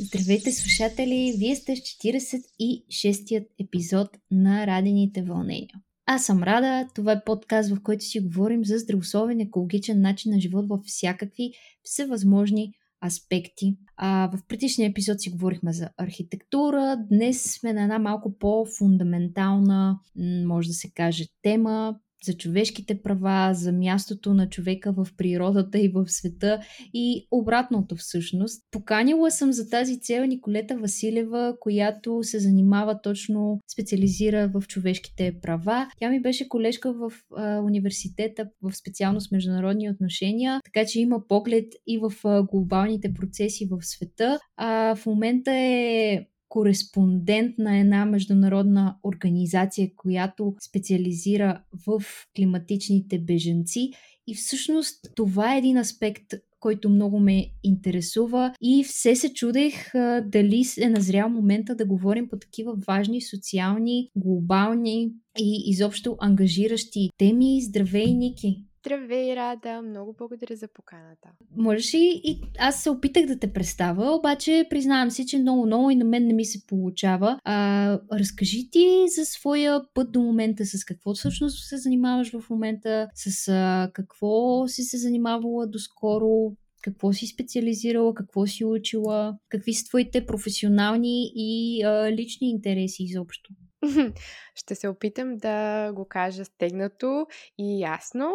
Здравейте, слушатели! Вие сте в 46-ият епизод на Радените вълнения. Аз съм Рада, това е подкаст, в който си говорим за здравословен екологичен начин на живот във всякакви всевъзможни аспекти. А, в предишния епизод си говорихме за архитектура. Днес сме на една малко по-фундаментална, може да се каже, тема за човешките права, за мястото на човека в природата и в света и обратното всъщност. Поканила съм за тази цел Николета Василева, която се занимава точно, специализира в човешките права. Тя ми беше колежка в а, университета в специалност международни отношения, така че има поглед и в а, глобалните процеси в света. А, в момента е кореспондент на една международна организация, която специализира в климатичните беженци. И всъщност това е един аспект, който много ме интересува и все се чудех а, дали е назрял момента да говорим по такива важни социални, глобални и изобщо ангажиращи теми. Здравей, Ники! Здравей, Рада! Много благодаря за поканата. Можеш ли и аз се опитах да те представя, обаче признавам си, че много-много и на мен не ми се получава. А, разкажи ти за своя път до момента, с какво всъщност се занимаваш в момента, с а, какво си се занимавала доскоро, какво си специализирала, какво си учила, какви са твоите професионални и а, лични интереси изобщо. Ще се опитам да го кажа стегнато и ясно.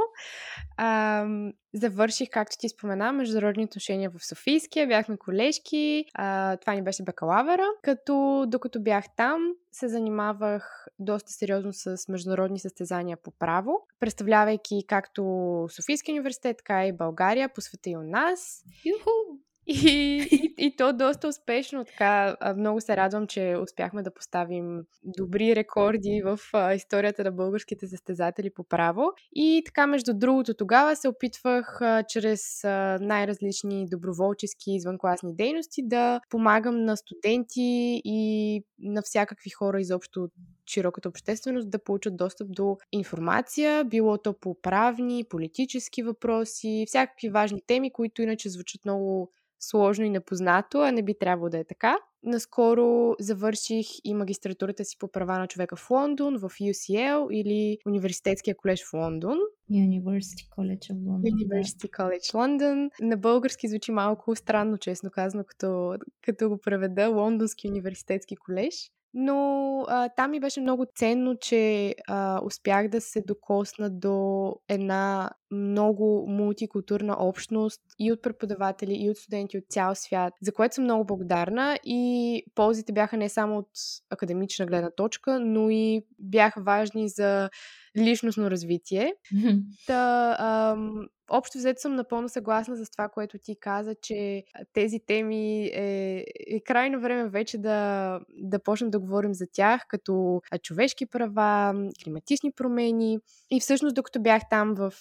А, завърших, както ти спомена, международни отношения в Софийския. Бяхме колежки. А, това ни беше бакалавъра. Като докато бях там, се занимавах доста сериозно с международни състезания по право, представлявайки както Софийския университет, така и България, по света и у нас. Юху! И, и, и то доста успешно. Така, много се радвам, че успяхме да поставим добри рекорди в а, историята на българските състезатели по право. И така, между другото, тогава се опитвах а, чрез а, най-различни доброволчески извънкласни дейности да помагам на студенти и на всякакви хора изобщо широката общественост да получат достъп до информация, било то по правни, политически въпроси, всякакви важни теми, които иначе звучат много сложно и непознато, а не би трябвало да е така. Наскоро завърших и магистратурата си по права на човека в Лондон, в UCL или Университетския колеж в Лондон. University College of London. University да. College London. На български звучи малко странно, честно казано, като, като го преведа Лондонски университетски колеж. Но а, там ми беше много ценно, че а, успях да се докосна до една много мултикултурна общност и от преподаватели, и от студенти от цял свят, за което съм много благодарна и ползите бяха не само от академична гледна точка, но и бяха важни за личностно развитие. Та, ам, общо взето съм напълно съгласна с това, което ти каза, че тези теми е, е крайно време вече да, да почнем да говорим за тях, като човешки права, климатични промени. И всъщност, докато бях там в,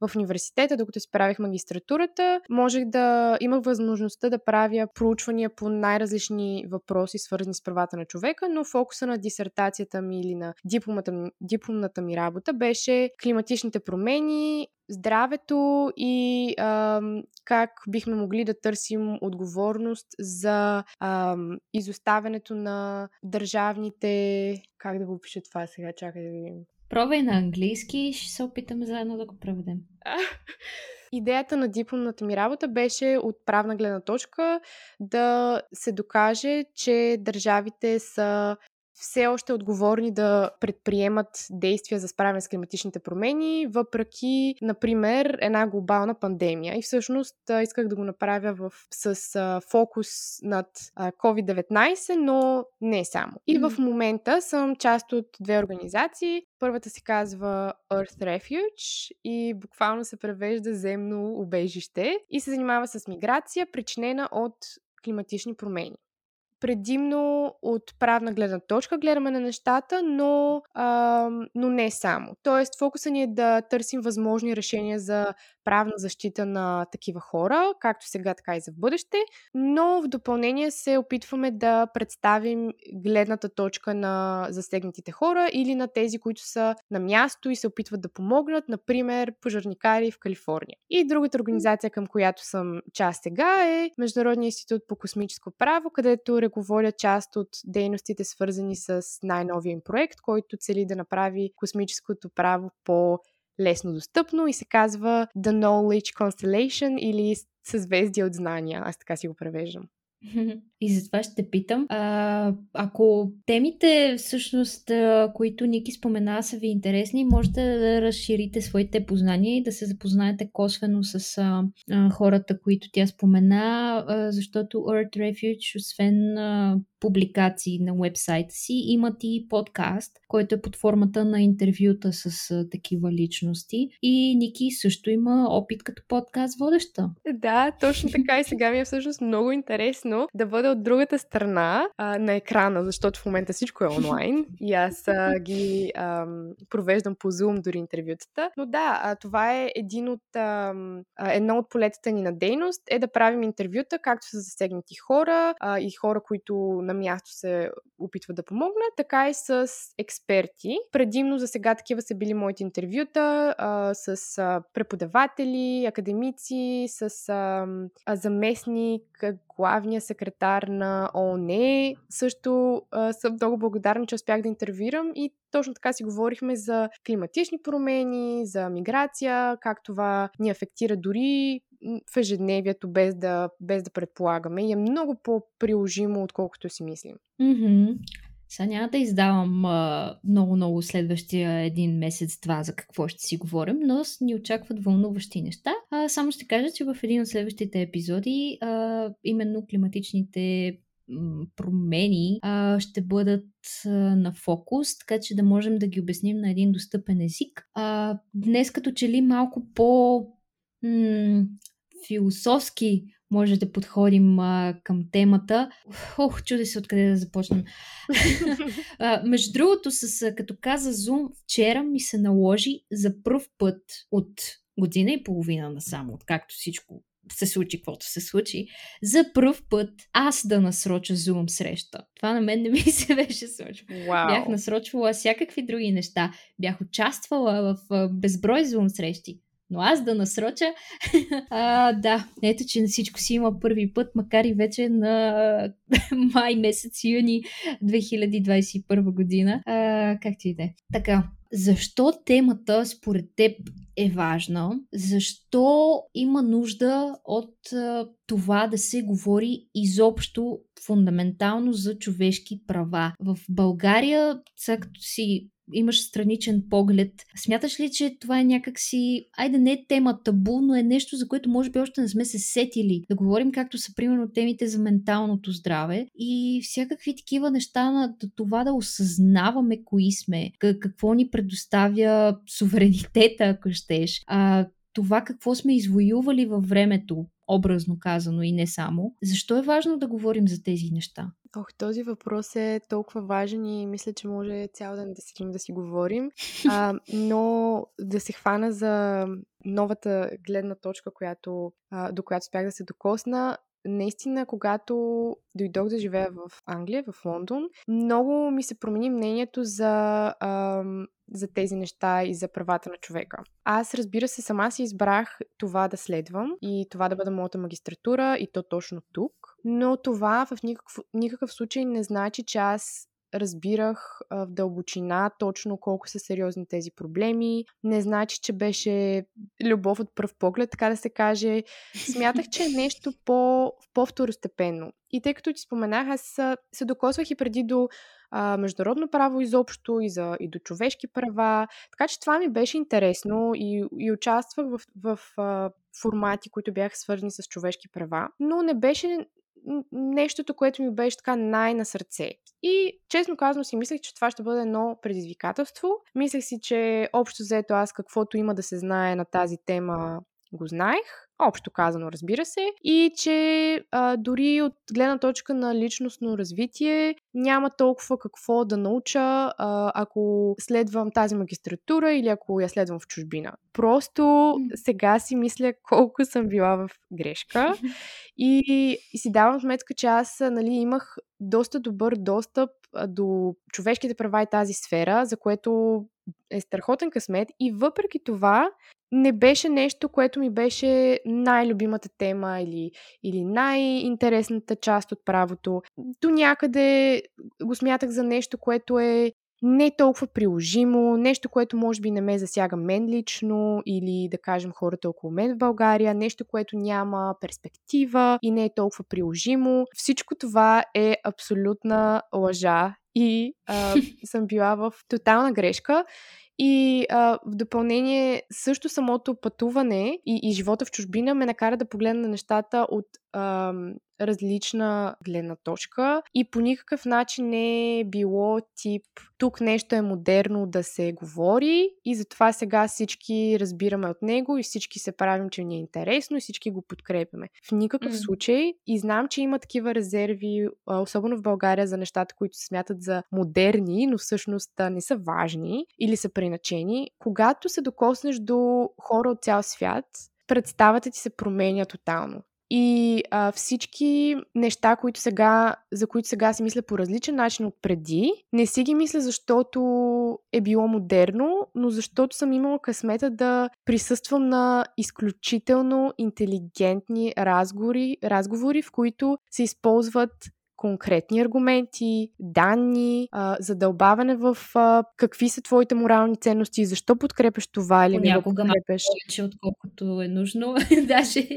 в университета, докато си правих магистратурата, можех да имах възможността да правя проучвания по най-различни въпроси, свързани с правата на човека, но фокуса на дисертацията ми или на дипломата, дипломната ми работа беше климатичните промени, здравето и а, как бихме могли да търсим отговорност за а, изоставянето на държавните... Как да го пиша това сега? Чакай да видим. Пробвай на английски и ще се опитам заедно да го преведем. Идеята на дипломната ми работа беше от правна гледна точка да се докаже, че държавите са все още отговорни да предприемат действия за справяне с климатичните промени, въпреки, например, една глобална пандемия. И всъщност исках да го направя в, с а, фокус над а, COVID-19, но не само. И в момента съм част от две организации. Първата се казва Earth Refuge и буквално се превежда земно убежище и се занимава с миграция, причинена от климатични промени предимно от правна гледна точка гледаме на нещата, но, а, но не само. Тоест, фокуса ни е да търсим възможни решения за правна защита на такива хора, както сега, така и за в бъдеще, но в допълнение се опитваме да представим гледната точка на засегнатите хора или на тези, които са на място и се опитват да помогнат, например, пожарникари в Калифорния. И другата организация, към която съм част сега е Международния институт по космическо право, където ръководя част от дейностите, свързани с най-новия им проект, който цели да направи космическото право по лесно достъпно и се казва The Knowledge Constellation или съзвездие от знания. Аз така си го превеждам. И затова ще питам. А, ако темите, всъщност, които Ники спомена, са ви интересни, можете да разширите своите познания и да се запознаете косвено с а, а, хората, които тя спомена, а, защото Earth Refuge, освен а, публикации на вебсайта си, имат и подкаст, който е под формата на интервюта с а, такива личности. И Ники също има опит като подкаст водеща. Да, точно така и сега ми е всъщност много интересно да бъда от другата страна а, на екрана, защото в момента всичко е онлайн и аз а, ги а, провеждам по Zoom дори интервютата. Но да, а, това е един от, а, едно от полетата ни на дейност е да правим интервюта, както са засегнати хора а, и хора, които на място се опитват да помогнат, така и с експерти. Предимно за сега такива са били моите интервюта а, с а, преподаватели, академици, с а, а, заместник, главния секретар на ООН. Също а, съм много благодарна, че успях да интервюирам и точно така си говорихме за климатични промени, за миграция, как това ни афектира дори в ежедневието, без да, без да предполагаме. И е много по-приложимо, отколкото си мислим. Mm-hmm. Сега няма да издавам много-много следващия един месец-два за какво ще си говорим, но ни очакват вълнуващи неща. А, само ще кажа, че в един от следващите епизоди а, именно климатичните промени а, ще бъдат а, на фокус, така че да можем да ги обясним на един достъпен език. А, днес като че ли малко по м- философски може да подходим а, към темата. Ох, чуде се откъде да започнем. а, между другото, с, като каза Zoom, вчера ми се наложи за първ път от година и половина насам, откакто всичко се случи, каквото се случи, за първ път аз да насроча Zoom среща. Това на мен не ми се беше случило. Wow. Бях насрочвала всякакви други неща. Бях участвала в безброй Zoom срещи. Но аз да насроча, а, да, ето, че на всичко си има първи път, макар и вече на май месец, юни 2021 година. А, как ти иде? Така, защо темата според теб е важна? Защо има нужда от това да се говори изобщо фундаментално за човешки права? В България, сега като си имаш страничен поглед. Смяташ ли, че това е някакси, айде не е тема табу, но е нещо, за което може би още не сме се сетили. Да говорим както са примерно темите за менталното здраве и всякакви такива неща на това да осъзнаваме кои сме, какво ни предоставя суверенитета, ако щеш. А, това какво сме извоювали във времето, образно казано и не само. Защо е важно да говорим за тези неща? Ох, този въпрос е толкова важен и мисля, че може цял ден да седим да си говорим. А, но да се хвана за новата гледна точка, която, а, до която спях да се докосна, наистина, когато дойдох да живея в Англия, в Лондон, много ми се промени мнението за, ам, за тези неща и за правата на човека. Аз, разбира се, сама си избрах това да следвам и това да бъде моята магистратура и то точно тук. Но това в никакъв, никакъв случай не значи, че аз разбирах в дълбочина точно колко са сериозни тези проблеми. Не значи, че беше любов от пръв поглед, така да се каже. Смятах, че е нещо по, по-второстепенно. И тъй като ти споменах, аз се докосвах и преди до а, международно право изобщо и, за, и до човешки права. Така че това ми беше интересно и, и участвах в, в, в формати, които бяха свързани с човешки права, но не беше нещото, което ми беше така най-на сърце. И честно казано си мислех, че това ще бъде едно предизвикателство. Мислех си, че общо взето аз каквото има да се знае на тази тема го знаех. Общо казано, разбира се, и че а, дори от гледна точка на личностно развитие няма толкова какво да науча, а, ако следвам тази магистратура или ако я следвам в чужбина. Просто сега си мисля колко съм била в грешка и, и си давам сметка, че аз нали, имах доста добър достъп до човешките права и тази сфера, за което е страхотен късмет и въпреки това не беше нещо, което ми беше най-любимата тема или, или най-интересната част от правото. До някъде го смятах за нещо, което е не толкова приложимо, нещо, което може би не ме засяга мен лично или да кажем хората около мен в България, нещо, което няма перспектива и не е толкова приложимо. Всичко това е абсолютна лъжа и а, съм била в тотална грешка. И а, в допълнение, също самото пътуване и, и живота в чужбина ме накара да погледна на нещата от а, различна гледна точка и по никакъв начин не е било тип тук нещо е модерно да се говори и затова сега всички разбираме от него и всички се правим, че ни е интересно и всички го подкрепяме. В никакъв mm. случай и знам, че има такива резерви, особено в България, за нещата, които се смятат за модерни, но всъщност не са важни или са преначени. Когато се докоснеш до хора от цял свят, представата ти се променя тотално. И а, всички неща, които сега, за които сега си мисля по различен начин от преди, не си ги мисля, защото е било модерно, но защото съм имала късмета да присъствам на изключително интелигентни разговори, разговори в които се използват конкретни аргументи, данни, а, задълбаване в а, какви са твоите морални ценности, защо подкрепяш това или не го подкрепяш. повече, отколкото е нужно. Даже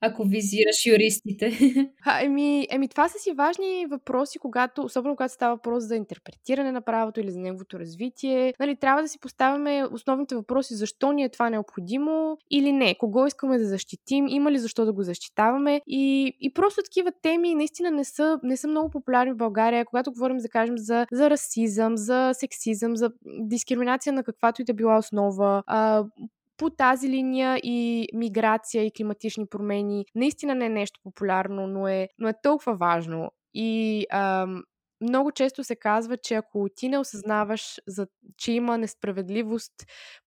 ако визираш юристите. А, еми, еми, това са си важни въпроси, когато, особено когато става въпрос за интерпретиране на правото или за неговото развитие. Нали, трябва да си поставяме основните въпроси, защо ни е това необходимо или не, кого искаме да защитим, има ли защо да го защитаваме. И, и просто такива теми наистина не са, не са много популярни в България, когато говорим, да кажем, за, за расизъм, за сексизъм, за дискриминация на каквато и да била основа. А, по тази линия и миграция и климатични промени наистина не е нещо популярно, но е, но е толкова важно. И ам, много често се казва, че ако ти не осъзнаваш, за, че има несправедливост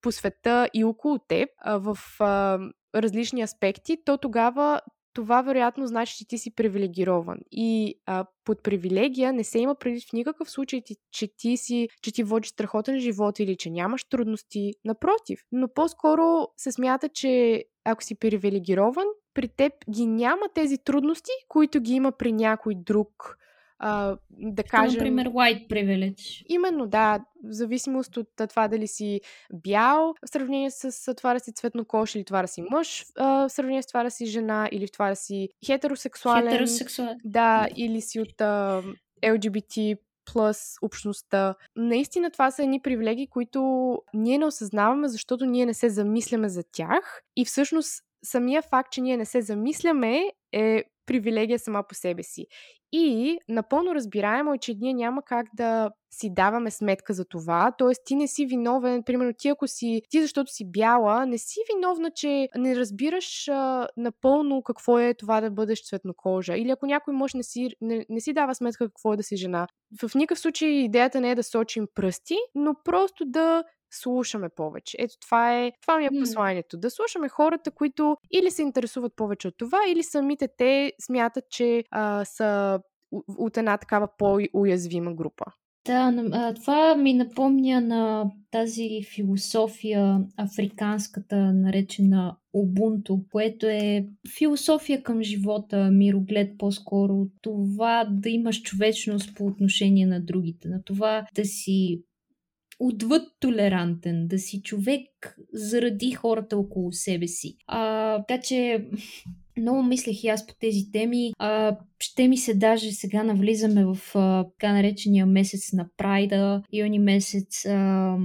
по света и около теб в а, различни аспекти, то тогава това вероятно значи, че ти си привилегирован. И а, под привилегия не се има преди в никакъв случай, че ти си, че ти водиш страхотен живот или че нямаш трудности. Напротив, но по-скоро се смята, че ако си привилегирован, при теб ги няма тези трудности, които ги има при някой друг а, да кажем... Например, white privilege. Именно, да. В зависимост от това дали си бял, в сравнение с това да си цветнокош или това да си мъж, в сравнение с това да си жена или в това да си хетеросексуален. Хетеросексуален. Да, или си от а, LGBT плюс общността. Наистина това са едни привилегии, които ние не осъзнаваме, защото ние не се замисляме за тях и всъщност самия факт, че ние не се замисляме е привилегия сама по себе си. И напълно разбираемо е, че ние няма как да си даваме сметка за това. Тоест, ти не си виновен, примерно ти ако си, ти защото си бяла, не си виновна, че не разбираш а, напълно какво е това да бъдеш цветнокожа. Или ако някой мъж не си, не, не си дава сметка какво е да си жена. В никакъв случай идеята не е да сочим пръсти, но просто да слушаме повече. Ето това е, това ми е посланието. Да слушаме хората, които или се интересуват повече от това, или самите те смятат, че а, са от една такава по-уязвима група. Да, това ми напомня на тази философия африканската, наречена Убунто, което е философия към живота, мироглед по-скоро, това да имаш човечност по отношение на другите, на това да си отвъд толерантен, да си човек заради хората около себе си. А, така че много мислех и аз по тези теми. А, ще ми се даже сега навлизаме в а, така наречения месец на Прайда, юни месец. А,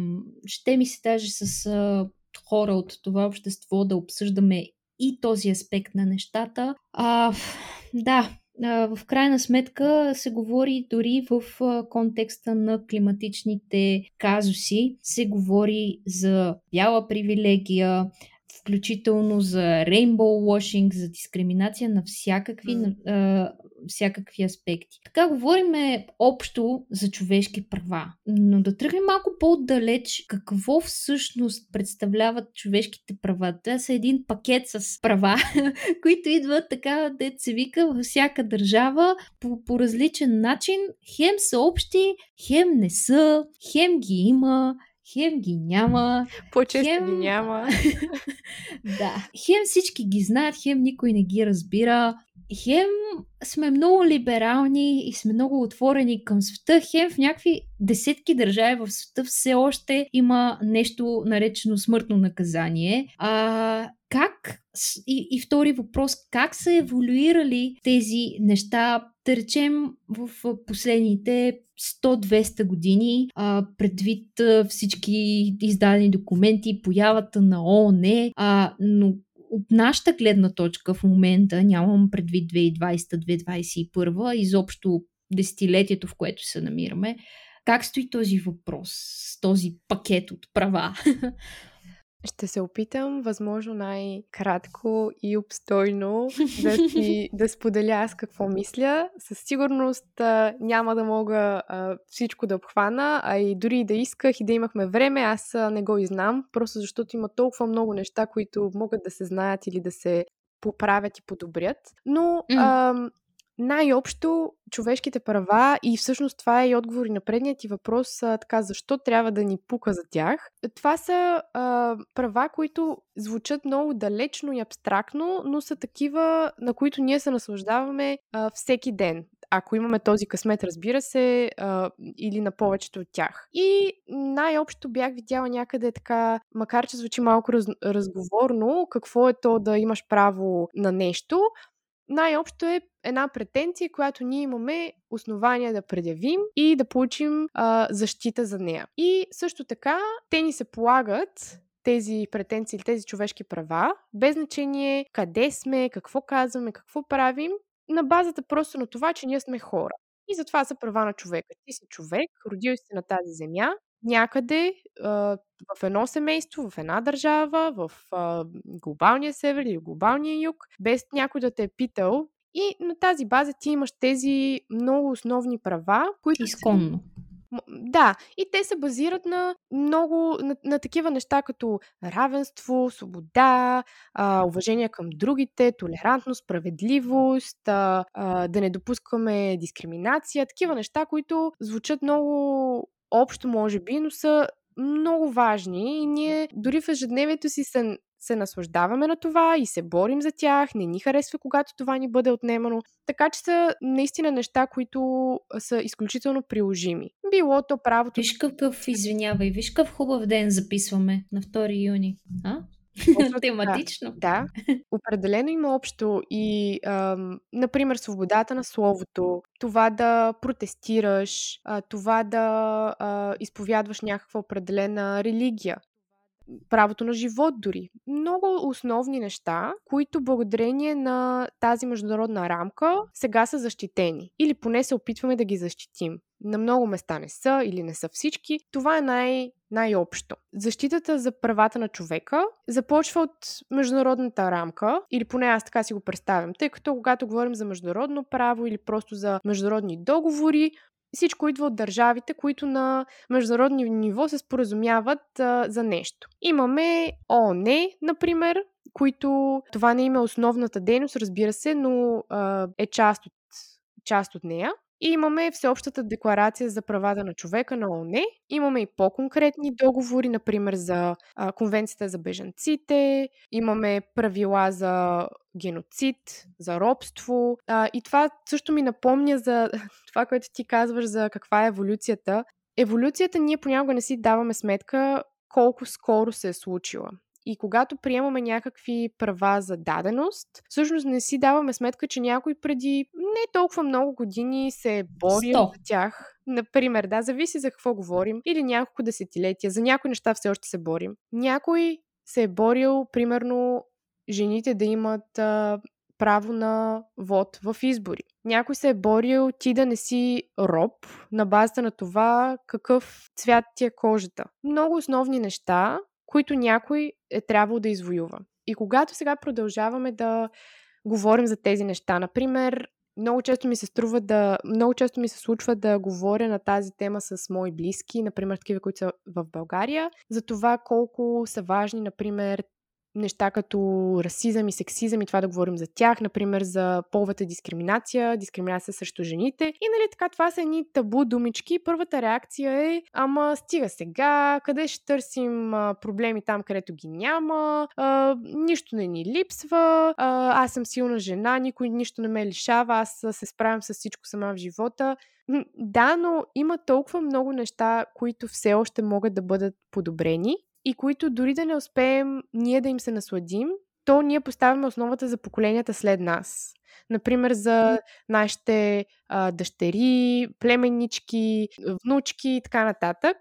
ще ми се даже с а, хора от това общество да обсъждаме и този аспект на нещата. А, да, в крайна сметка се говори дори в контекста на климатичните казуси, се говори за бяла привилегия, включително за rainbow washing, за дискриминация на всякакви, mm. а, всякакви аспекти. Така говорим общо за човешки права, но да тръгнем малко по-отдалеч какво всъщност представляват човешките права. Това са един пакет с права, които идват така, дет се вика, във всяка държава по, по различен начин. Хем са общи, хем не са, хем ги има, хем ги няма. По-често хем... ги няма. да. Хем всички ги знаят, хем никой не ги разбира. Хем сме много либерални и сме много отворени към света, хем в някакви десетки държави в света все още има нещо наречено смъртно наказание. А, как, и, и втори въпрос, как са еволюирали тези неща, да речем, в последните 100-200 години, а, предвид а, всички издадени документи, появата на ООН, но от нашата гледна точка в момента, нямам предвид 2020-2021, изобщо десетилетието, в което се намираме, как стои този въпрос този пакет от права? Ще се опитам, възможно най-кратко и обстойно да, си, да споделя аз какво мисля. Със сигурност а, няма да мога а, всичко да обхвана, а и дори да исках и да имахме време, аз а, не го и знам, просто защото има толкова много неща, които могат да се знаят или да се поправят и подобрят. Но mm. а, най-общо човешките права и всъщност това е и отговор и на предният ти въпрос, а, така, защо трябва да ни пука за тях. Това са а, права, които звучат много далечно и абстрактно, но са такива, на които ние се наслаждаваме а, всеки ден. Ако имаме този късмет, разбира се, а, или на повечето от тях. И най-общо бях видяла някъде така, макар че звучи малко раз, разговорно, какво е то да имаш право на нещо, най-общо е една претенция, която ние имаме основания да предявим и да получим а, защита за нея. И също така, те ни се полагат тези претенции тези човешки права, без значение къде сме, какво казваме, какво правим, на базата просто на това, че ние сме хора. И затова са права на човека. Ти си човек, родил си на тази земя, някъде а, в едно семейство, в една държава, в а, глобалния север или глобалния юг, без някой да те е питал. И на тази база ти имаш тези много основни права, които. Изконно. Да, и те се базират на много, на, на такива неща като равенство, свобода, а, уважение към другите, толерантност, справедливост, а, а, да не допускаме дискриминация, такива неща, които звучат много общо, може би, но са много важни и ние дори в ежедневието си се, се наслаждаваме на това и се борим за тях, не ни харесва, когато това ни бъде отнемано. Така че са наистина неща, които са изключително приложими. Било то правото. Виж какъв, извинявай, виж какъв хубав ден записваме на 2 юни. А? Тематично. Да, да, определено има общо и, ам, например, свободата на словото, това да протестираш, а, това да а, изповядваш някаква определена религия правото на живот дори. Много основни неща, които благодарение на тази международна рамка сега са защитени. Или поне се опитваме да ги защитим. На много места не са или не са всички. Това е най- най-общо. Защитата за правата на човека започва от международната рамка, или поне аз така си го представям, тъй като когато говорим за международно право или просто за международни договори, всичко идва от държавите, които на международни ниво се споразумяват а, за нещо. Имаме ООН, например, които това не има основната дейност, разбира се, но а, е част от, част от нея. И имаме Всеобщата декларация за правата на човека на ООН. Имаме и по-конкретни договори, например за а, Конвенцията за бежанците. Имаме правила за геноцид, за робство. А, и това също ми напомня за това, което ти казваш за каква е еволюцията. Еволюцията ние понякога не си даваме сметка колко скоро се е случила. И когато приемаме някакви права за даденост, всъщност не си даваме сметка, че някой преди не толкова много години се е борил за тях. Например, да, зависи за какво говорим. Или няколко десетилетия. За някои неща все още се борим. Някой се е борил, примерно, жените да имат а, право на вод в избори. Някой се е борил ти да не си роб на базата на това какъв цвят ти е кожата. Много основни неща, които някой е трябвало да извоюва. И когато сега продължаваме да говорим за тези неща, например, много често ми се струва да. Много често ми се случва да говоря на тази тема с мои близки, например, такива, които са в България, за това колко са важни, например, неща като расизъм и сексизъм и това да говорим за тях, например за половата дискриминация, дискриминация срещу жените. И нали така, това са едни табу думички. Първата реакция е, ама стига сега, къде ще търсим проблеми там, където ги няма, а, нищо не ни липсва, а, аз съм силна жена, никой нищо не ме лишава, аз се справям с всичко сама в живота. Да, но има толкова много неща, които все още могат да бъдат подобрени и които дори да не успеем ние да им се насладим, то ние поставяме основата за поколенията след нас. Например, за нашите а, дъщери, племеннички, внучки и така нататък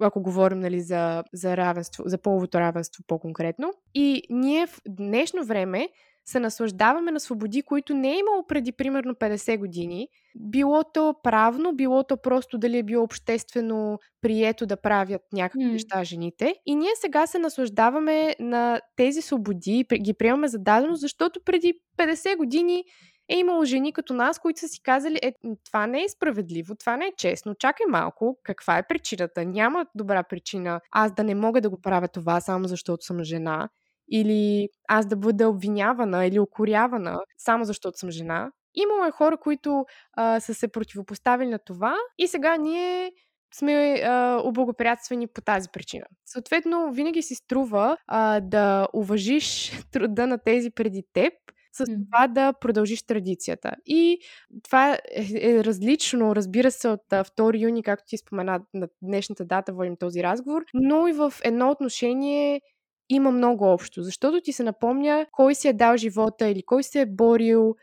ако говорим нали, за, за равенство, за половото равенство по-конкретно. И ние в днешно време се наслаждаваме на свободи, които не е имало преди примерно 50 години. Било то правно, било то просто дали е било обществено прието да правят някакви mm. неща жените. И ние сега се наслаждаваме на тези свободи, ги приемаме за дадено, защото преди 50 години е имало жени като нас, които са си казали, е, това не е справедливо, това не е честно, чакай малко, каква е причината? Няма добра причина аз да не мога да го правя това само защото съм жена или аз да бъда обвинявана или окорявана само защото съм жена. Имало е хора, които а, са се противопоставили на това и сега ние сме а, облагоприятствани по тази причина. Съответно, винаги си струва а, да уважиш труда на тези преди теб, с това да продължиш традицията. И това е, е различно, разбира се, от 2 юни, както ти спомена на днешната дата, водим този разговор, но и в едно отношение има много общо, защото ти се напомня кой си е дал живота или кой се е борил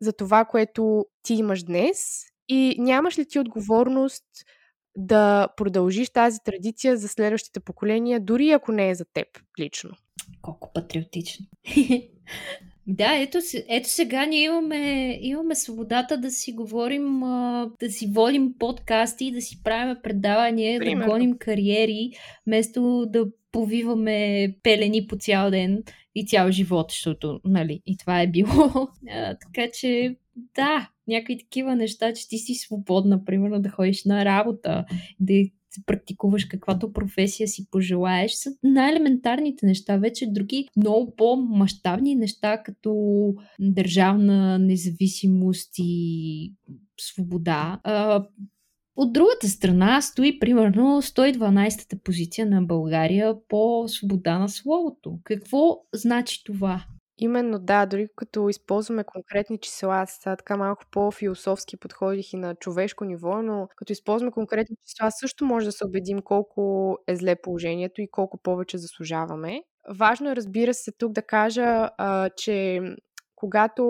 за това, което ти имаш днес и нямаш ли ти отговорност да продължиш тази традиция за следващите поколения, дори ако не е за теб лично. Колко патриотично. Да, ето, ето сега ние имаме, имаме свободата да си говорим, да си водим подкасти, да си правим предавания, Примерно. да гоним кариери, вместо да повиваме пелени по цял ден и цял живот, защото, нали, и това е било. А, така че, да, някакви такива неща, че ти си свободна, примерно да ходиш на работа, да практикуваш каквато професия си пожелаеш, са най-елементарните неща. Вече други много по-масштабни неща, като държавна независимост и свобода. От другата страна стои примерно 112-та позиция на България по свобода на словото. Какво значи това? Именно да, дори като използваме конкретни числа, аз сега така малко по-философски подходих и на човешко ниво, но като използваме конкретни числа, също може да се убедим колко е зле положението и колко повече заслужаваме. Важно е, разбира се, тук да кажа, а, че когато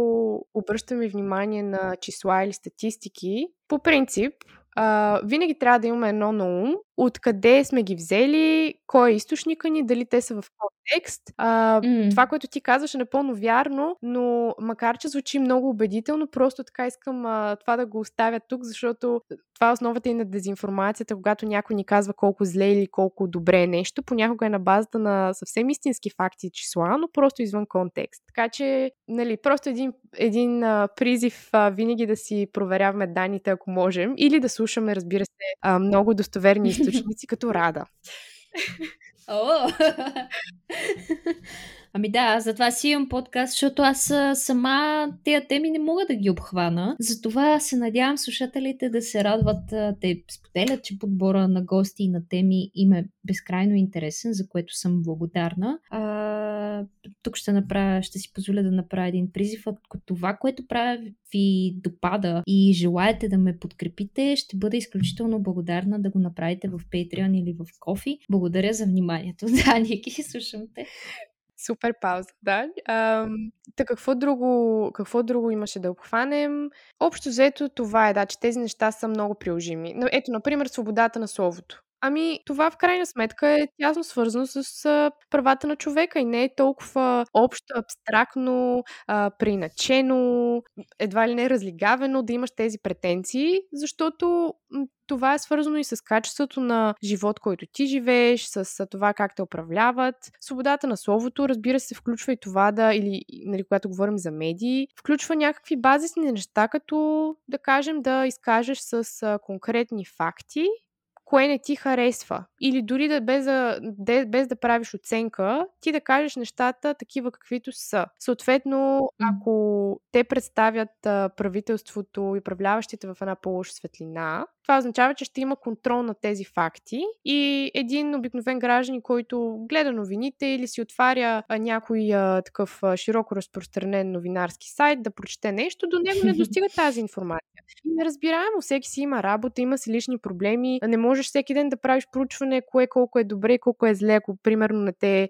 обръщаме внимание на числа или статистики, по принцип, а, винаги трябва да имаме едно на ум, откъде сме ги взели, кой е източника ни, дали те са в контекст. А, mm. Това, което ти казваш е напълно вярно, но макар, че звучи много убедително, просто така искам а, това да го оставя тук, защото това е основата и на дезинформацията, когато някой ни казва колко зле или колко добре е нещо, понякога е на базата на съвсем истински факти и числа, но просто извън контекст. Така че, нали, просто един, един а, призив а, винаги да си проверяваме данните, ако можем, или да слушаме, разбира се, а, много достоверни източници, като Рада. О! Ами да, затова си имам подкаст, защото аз сама тези теми не мога да ги обхвана. Затова се надявам слушателите да се радват. Те споделят, че подбора на гости и на теми им е безкрайно интересен, за което съм благодарна. А, тук ще направя, ще си позволя да направя един призив. Ако това, което правя ви допада и желаете да ме подкрепите, ще бъда изключително благодарна да го направите в Patreon или в Кофи. Благодаря за вниманието. Да, ние ги слушамте. Супер пауза, да. А, та какво друго, какво друго имаше да обхванем? Общо взето това е, да, че тези неща са много приложими. Ето, например, свободата на словото. Ами, това в крайна сметка е тясно свързано с правата на човека и не е толкова общо, абстрактно, а, приначено, едва ли не разлигавено да имаш тези претенции, защото това е свързано и с качеството на живот, който ти живееш, с това как те управляват. Свободата на словото, разбира се, включва и това да, или нали, когато говорим за медии, включва някакви базисни неща, като да кажем да изкажеш с конкретни факти кое не ти харесва. Или дори да без да, без да правиш оценка, ти да кажеш нещата такива каквито са. Съответно, ако те представят правителството и управляващите в една по-лоша светлина, това означава, че ще има контрол на тези факти и един обикновен граждан, който гледа новините или си отваря някой а, такъв а, широко разпространен новинарски сайт да прочете нещо, до него не достига тази информация. И неразбираемо, всеки си има работа, има си лични проблеми, не можеш всеки ден да правиш проучване кое колко е добре колко е зле, ако примерно не те е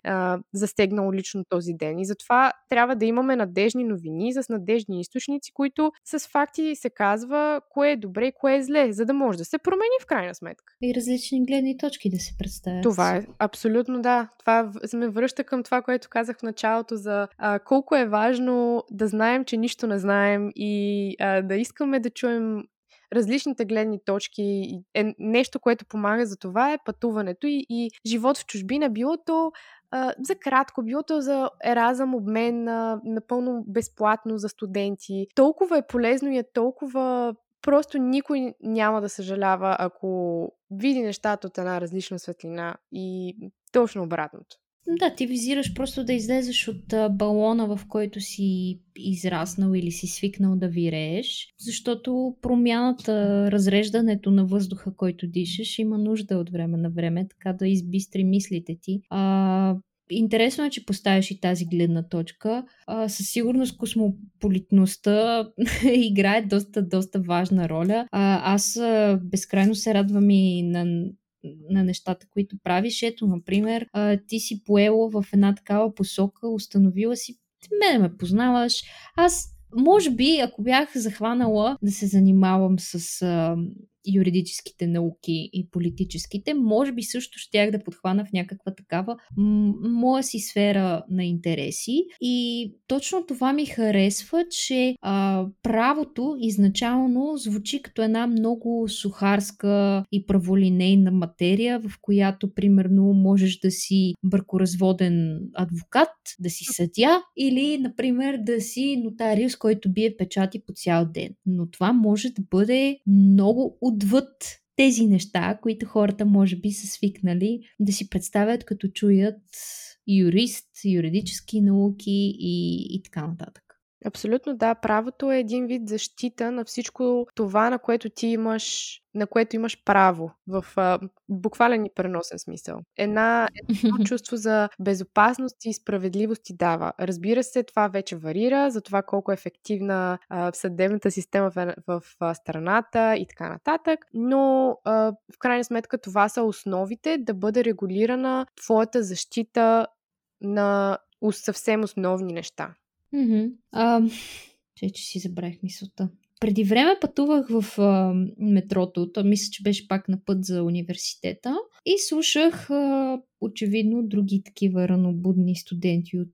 застегнало лично този ден. И затова трябва да имаме надежни новини с надежни източници, които с факти се казва кое е добре и кое е зле, за да може може да се промени в крайна сметка. И различни гледни точки да се представят. Това е, абсолютно да. Това ме връща към това, което казах в началото за а, колко е важно да знаем, че нищо не знаем и а, да искаме да чуем различните гледни точки. Е нещо, което помага за това е пътуването и, и живот в чужбина. Било то а, за кратко, било то за еразъм обмен а, напълно безплатно за студенти. Толкова е полезно и е толкова Просто никой няма да съжалява, ако види нещата от една различна светлина и точно обратното. Да, ти визираш просто да излезеш от балона, в който си израснал или си свикнал да вирееш, защото промяната, разреждането на въздуха, който дишаш, има нужда от време на време, така да избистри мислите ти. А, Интересно е, че поставяш и тази гледна точка. А, със сигурност космополитността играе доста, доста важна роля. А, аз а, безкрайно се радвам и на на нещата, които правиш. Ето, например, а, ти си поела в една такава посока, установила си, ти мене ме познаваш. Аз, може би, ако бях захванала да се занимавам с а, юридическите науки и политическите, може би също щях да подхвана в някаква такава м- моя си сфера на интереси. И точно това ми харесва, че а, правото изначално звучи като една много сухарска и праволинейна материя, в която примерно можеш да си бракоразводен адвокат, да си съдя или, например, да си нотариус, който бие печати по цял ден. Но това може да бъде много отвъд тези неща, които хората може би са свикнали да си представят като чуят юрист, юридически науки и, и така нататък. Абсолютно да. Правото е един вид защита на всичко това, на което ти имаш на което имаш право в а, буквален и преносен смисъл. Една, едно чувство за безопасност и справедливост ти дава. Разбира се, това вече варира за това колко е ефективна а, съдебната система в, в, в страната и така нататък, но а, в крайна сметка това са основите да бъде регулирана твоята защита на съвсем основни неща. Че, че си забравих мисълта. Преди време пътувах в а, метрото, то мисля, че беше пак на път за университета и слушах а, очевидно други такива ранобудни студенти от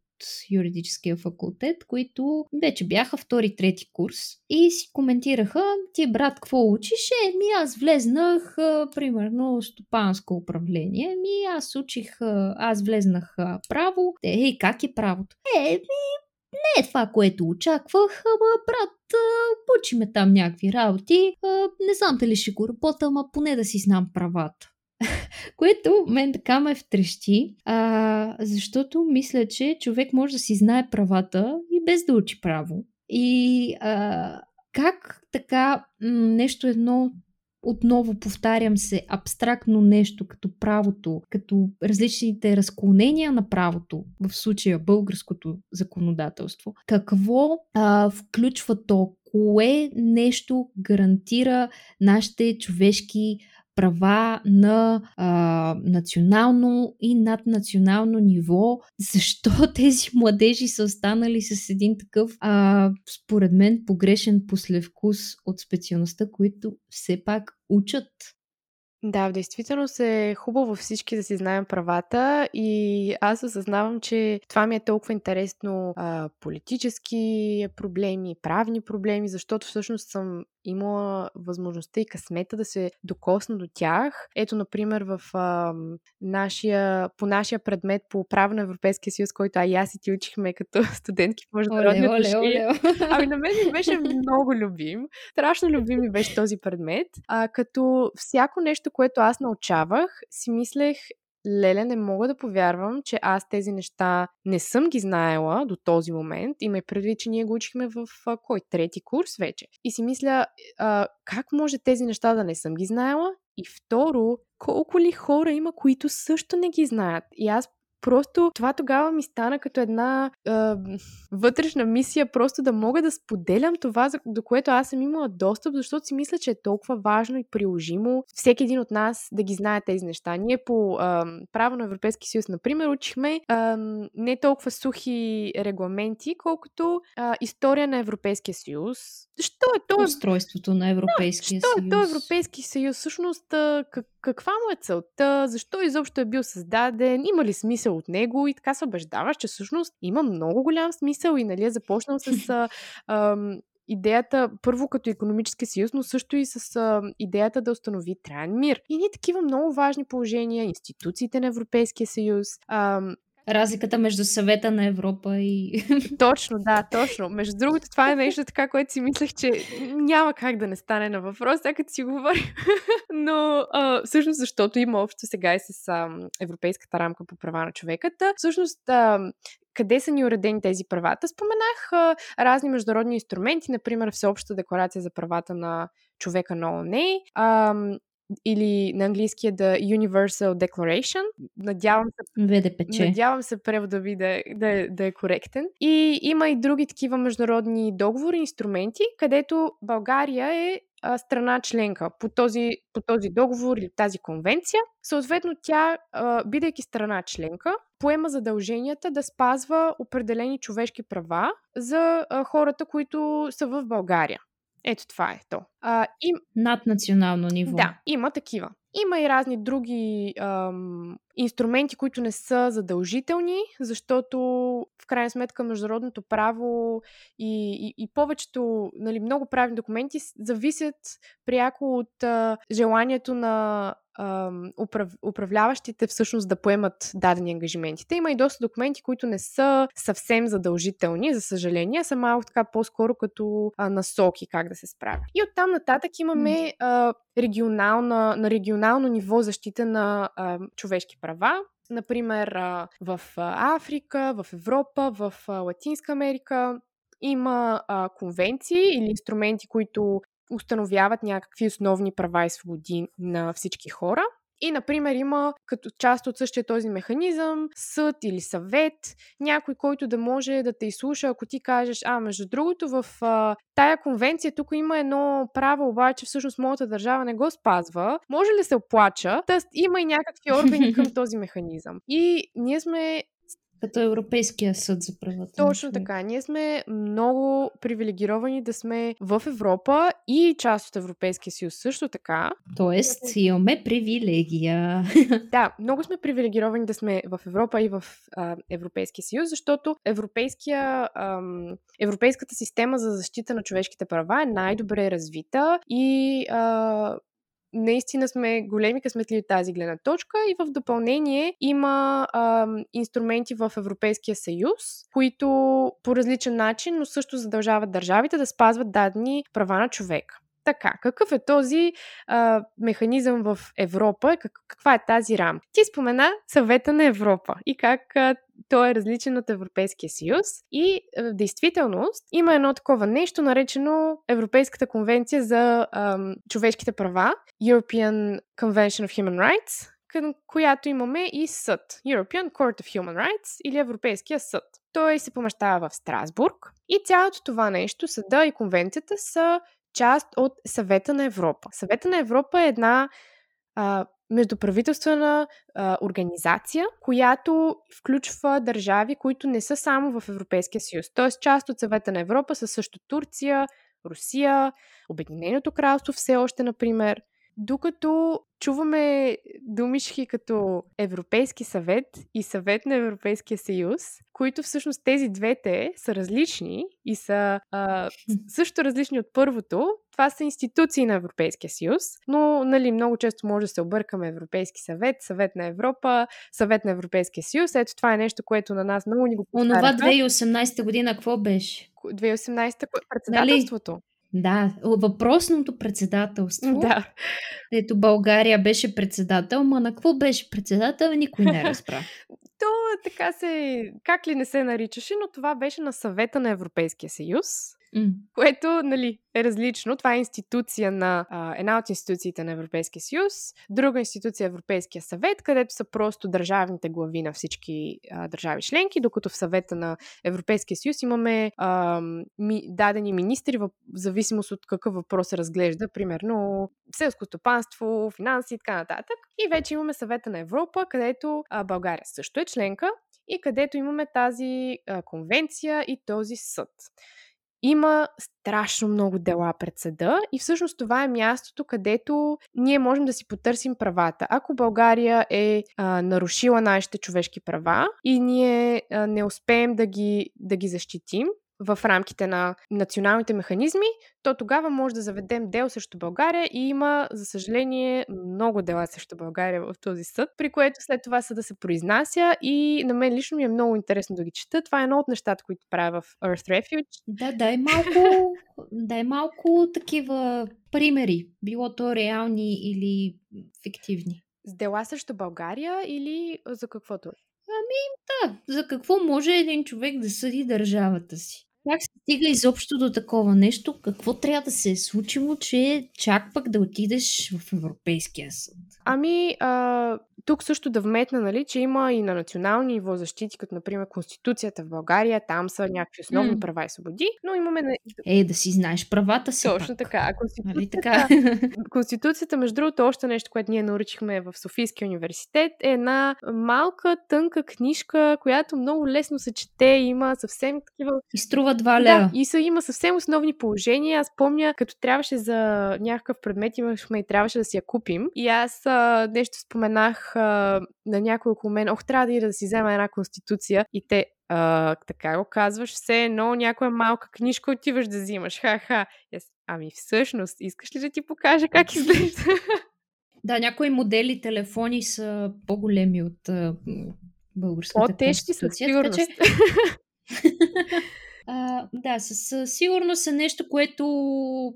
юридическия факултет, които вече бяха втори-трети курс и си коментираха, ти брат, какво учиш? Е, ми аз влезнах, а, примерно, стопанско управление, ми аз учих, а, аз влезнах а, право. Е, как е правото? Е, ми не е това, което очаквах, ама брат, учиме там някакви работи. Не знам дали ще го работя, ама поне да си знам правата. Което мен така ме втрещи, а, защото мисля, че човек може да си знае правата и без да учи право. И а, как така нещо едно отново повтарям се, абстрактно нещо като правото, като различните разклонения на правото, в случая българското законодателство, какво а, включва то, кое нещо гарантира нашите човешки права на а, национално и наднационално ниво. Защо тези младежи са останали с един такъв, а, според мен, погрешен послевкус от специалността, които все пак учат Да, в действителност е хубаво всички да си знаем правата и аз осъзнавам, че това ми е толкова интересно а, политически проблеми, правни проблеми, защото всъщност съм имала възможността и късмета да се докосна до тях. Ето, например, в а, нашия, по нашия предмет по право на Европейския съюз, който а и аз и ти учихме като студентки в международни отношения. Ами на мен ми беше много любим. Страшно любим ми беше този предмет. А, като всяко нещо, което аз научавах, си мислех, Леле, не мога да повярвам, че аз тези неща не съм ги знаела до този момент. Има и предвид, че ние го учихме в а, кой? Трети курс вече. И си мисля, а, как може тези неща да не съм ги знаела? И второ, колко ли хора има, които също не ги знаят? И аз Просто това тогава ми стана като една е, вътрешна мисия, просто да мога да споделям това, до което аз съм имала достъп, защото си мисля, че е толкова важно и приложимо всеки един от нас да ги знае тези неща. Ние по е, право на Европейски съюз, например, учихме е, не толкова сухи регламенти, колкото е, история на Европейския съюз. Що е то? Устройството на Европейския да, съюз. Що е то Европейски съюз? Всъщност, как, каква му е целта? Защо изобщо е бил създаден? Има ли смисъл смисъл от него и така се убеждаваш, че всъщност има много голям смисъл и нали, е започнал с а, а, идеята, първо като економически съюз, но също и с а, идеята да установи траен мир. И ни такива много важни положения, институциите на Европейския съюз, а, Разликата между съвета на Европа и... Точно, да, точно. Между другото, това е нещо така, което си мислех, че няма как да не стане на въпрос, като си говорим. Но а, всъщност, защото има общо сега и с а, Европейската рамка по права на човеката, всъщност а, къде са ни уредени тези правата? Споменах а, разни международни инструменти, например Всеобща декларация за правата на човека на ООН, а, или на английски е The Universal Declaration. Надявам се, ВДПЧ. надявам се превода ви да, е, да, е, да е коректен. И има и други такива международни договори, инструменти, където България е страна членка по този, по този договор или тази конвенция. Съответно, тя, бидейки страна членка, поема задълженията да спазва определени човешки права за хората, които са в България. Ето това е то. А, им... Наднационално ниво. Да, има такива. Има и разни други ам, инструменти, които не са задължителни, защото в крайна сметка международното право и, и, и повечето, нали, много правни документи зависят пряко от а, желанието на управ, управляващите всъщност да поемат дадени ангажименти. Те има и доста документи, които не са съвсем задължителни, за съжаление, са малко така по-скоро като а, насоки как да се справят. И оттам нататък имаме а, регионална, на регионално ниво защита на а, човешки права. Например, в Африка, в Европа, в Латинска Америка има а, конвенции или инструменти, които установяват някакви основни права и свободи на всички хора. И, например, има като част от същия този механизъм съд или съвет, някой, който да може да те изслуша, ако ти кажеш, а, между другото, в а, тая конвенция тук има едно право, обаче всъщност моята държава не го спазва, може ли се оплача? Тоест има и някакви органи към този механизъм. И ние сме като Европейския съд за правата. Точно така. Ние сме много привилегировани да сме в Европа и част от Европейския съюз също така. Тоест, имаме привилегия. Да, много сме привилегировани да сме в Европа и в а, Европейския съюз, защото европейския, ам, европейската система за защита на човешките права е най-добре развита и а, наистина сме големи късметли от тази гледна точка и в допълнение има а, инструменти в Европейския съюз, които по различен начин, но също задължават държавите да спазват дадени права на човека. Така, какъв е този а, механизъм в Европа? Как, каква е тази рамка? Ти спомена съвета на Европа и как а, той е различен от Европейския съюз. И в действителност има едно такова нещо, наречено Европейската конвенция за а, човешките права, European Convention of Human Rights, към която имаме и съд, European Court of Human Rights или Европейския съд. Той се помещава в Страсбург и цялото това нещо, съда и конвенцията са част от Съвета на Европа. Съвета на Европа е една а, междуправителствена а, организация, която включва държави, които не са само в Европейския съюз. Тоест, част от Съвета на Европа са също Турция, Русия, Обединеното кралство все още, например, Докато чуваме думички като Европейски съвет и Съвет на Европейския съюз, които всъщност тези двете са различни и са а, също различни от първото. Това са институции на Европейския съюз, но нали, много често може да се объркаме Европейски съвет, Съвет на Европа, Съвет на Европейския съюз. Ето това е нещо, което на нас много ни го Онова 2018 година какво беше? 2018 председателството. Нали? Да, въпросното председателство. Да. Ето България беше председател, ма на какво беше председател, никой не разбра. То така се, как ли не се наричаше, но това беше на съвета на Европейския съюз. Mm. Което, нали, е различно. Това е институция на а, една от институциите на Европейския съюз, друга институция е Европейския съвет, където са просто държавните глави на всички а, държави членки, докато в съвета на Европейския съюз имаме а, ми, дадени министри в зависимост от какъв въпрос се разглежда, примерно селско стопанство, финанси и така нататък. И вече имаме съвета на Европа, където а, България също е членка и където имаме тази а, конвенция и този съд има страшно много дела пред съда и всъщност това е мястото, където ние можем да си потърсим правата. Ако България е а, нарушила нашите човешки права и ние а, не успеем да ги, да ги защитим, в рамките на националните механизми, то тогава може да заведем дел срещу България и има, за съжаление, много дела срещу България в този съд, при което след това съда се произнася и на мен лично ми е много интересно да ги чета. Това е едно от нещата, които правя в Earth Refuge. Да, дай малко, дай малко такива примери, било то реални или фиктивни. С дела срещу България или за каквото? Ами да, за какво може един човек да съди държавата си? Как се стига изобщо до такова нещо? Какво трябва да се е случило, че чак пък да отидеш в Европейския съд? Ами, а, тук също да вметна, нали, че има и на национално ниво защити, като например Конституцията в България, там са някакви основни mm. права и свободи, но имаме... Е, да си знаеш правата си. Точно пак. така. А Конституцията, нали така? Конституцията, между другото, още нещо, което ние научихме в Софийския университет, е една малка, тънка книжка, която много лесно се чете, има съвсем такива... И струва два лева. Да, и са, има съвсем основни положения. Аз помня, като трябваше за някакъв предмет имахме и трябваше да си я купим. И аз а, нещо споменах а, на някой около мен, ох, трябва да и да си взема една конституция и те, а, така го казваш, все едно някоя малка книжка отиваш да взимаш. Ха-ха. Yes. Ами всъщност, искаш ли да ти покажа как изглежда? Да, някои модели телефони са по-големи от а, българската По-тежки със сигурност. Така, че... А, да, със сигурност е нещо, което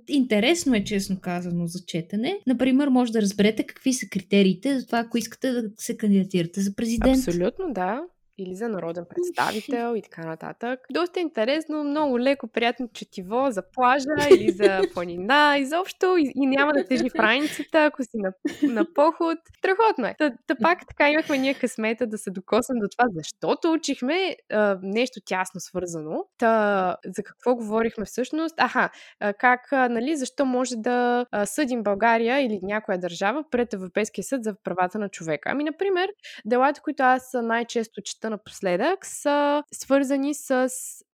интересно е, честно казано, за четене. Например, може да разберете какви са критериите за това, ако искате да се кандидатирате за президент. Абсолютно, да или за народен представител и така нататък. Доста интересно, много леко, приятно четиво за плажа или за планина, изобщо и, и няма да тежи в раницата, ако си на, на поход. Страхотно е. Та, та пак така имахме ние късмета да се докоснем до това, защото учихме а, нещо тясно свързано. Та, за какво говорихме всъщност? Аха, а, как, а, нали, защо може да а, съдим България или някоя държава пред Европейския съд за правата на човека? Ами, например, делата, които аз най-често чета света напоследък са свързани с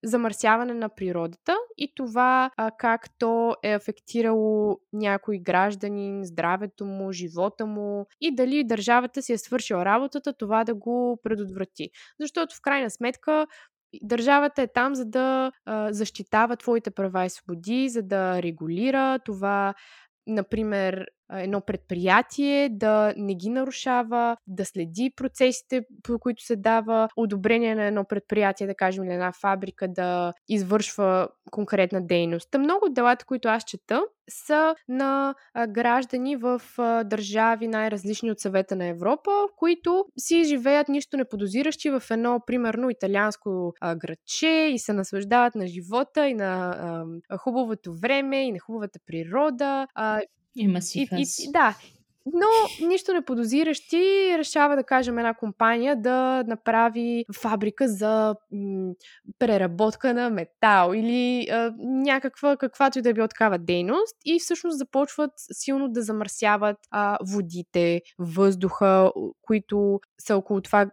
замърсяване на природата и това а, как то е афектирало някой гражданин, здравето му, живота му и дали държавата си е свършила работата това да го предотврати. Защото в крайна сметка Държавата е там, за да а, защитава твоите права и свободи, за да регулира това например, едно предприятие да не ги нарушава, да следи процесите, по които се дава одобрение на едно предприятие, да кажем, или една фабрика да извършва конкретна дейност. Та много от делата, които аз чета, са на граждани в държави най-различни от съвета на Европа, които си живеят нищо неподозиращи в едно, примерно, италианско градче и се наслаждават на живота и на хубавото време и на хубавата природа. Има си и, и, да, но нищо не подозиращи решава да кажем една компания да направи фабрика за м- преработка на метал или а, някаква, каквато и да е било такава дейност и всъщност започват силно да замърсяват а, водите, въздуха, които са около това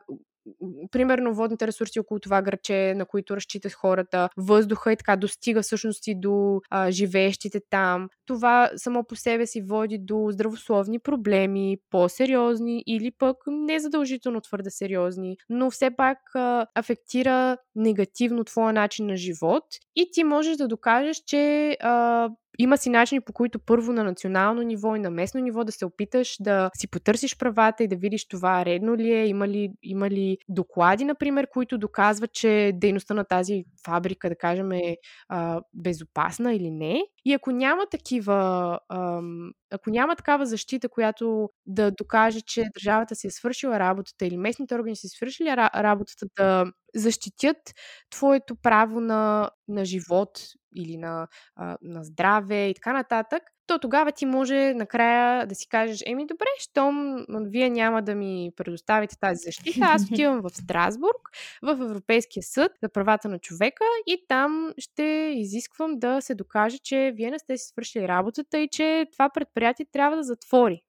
примерно водните ресурси около това граче, на които разчитат хората, въздуха и така достига всъщност и до а, живеещите там. Това само по себе си води до здравословни проблеми, по-сериозни или пък незадължително твърде сериозни, но все пак а, афектира негативно твоя начин на живот и ти можеш да докажеш, че а, има си начини по които първо на национално ниво и на местно ниво да се опиташ да си потърсиш правата и да видиш това редно ли е, има ли, има ли доклади, например, които доказват, че дейността на тази фабрика, да кажем, е а, безопасна или не. И ако няма такива, ако няма такава защита, която да докаже, че държавата си е свършила работата или местните органи си свършили работата да защитят твоето право на, на живот или на, а, на здраве и така нататък, то тогава ти може накрая да си кажеш, еми добре, щом вие няма да ми предоставите тази защита, аз отивам в Страсбург, в Европейския съд за правата на човека и там ще изисквам да се докаже, че вие не сте си свършили работата и че това предприятие трябва да затвори.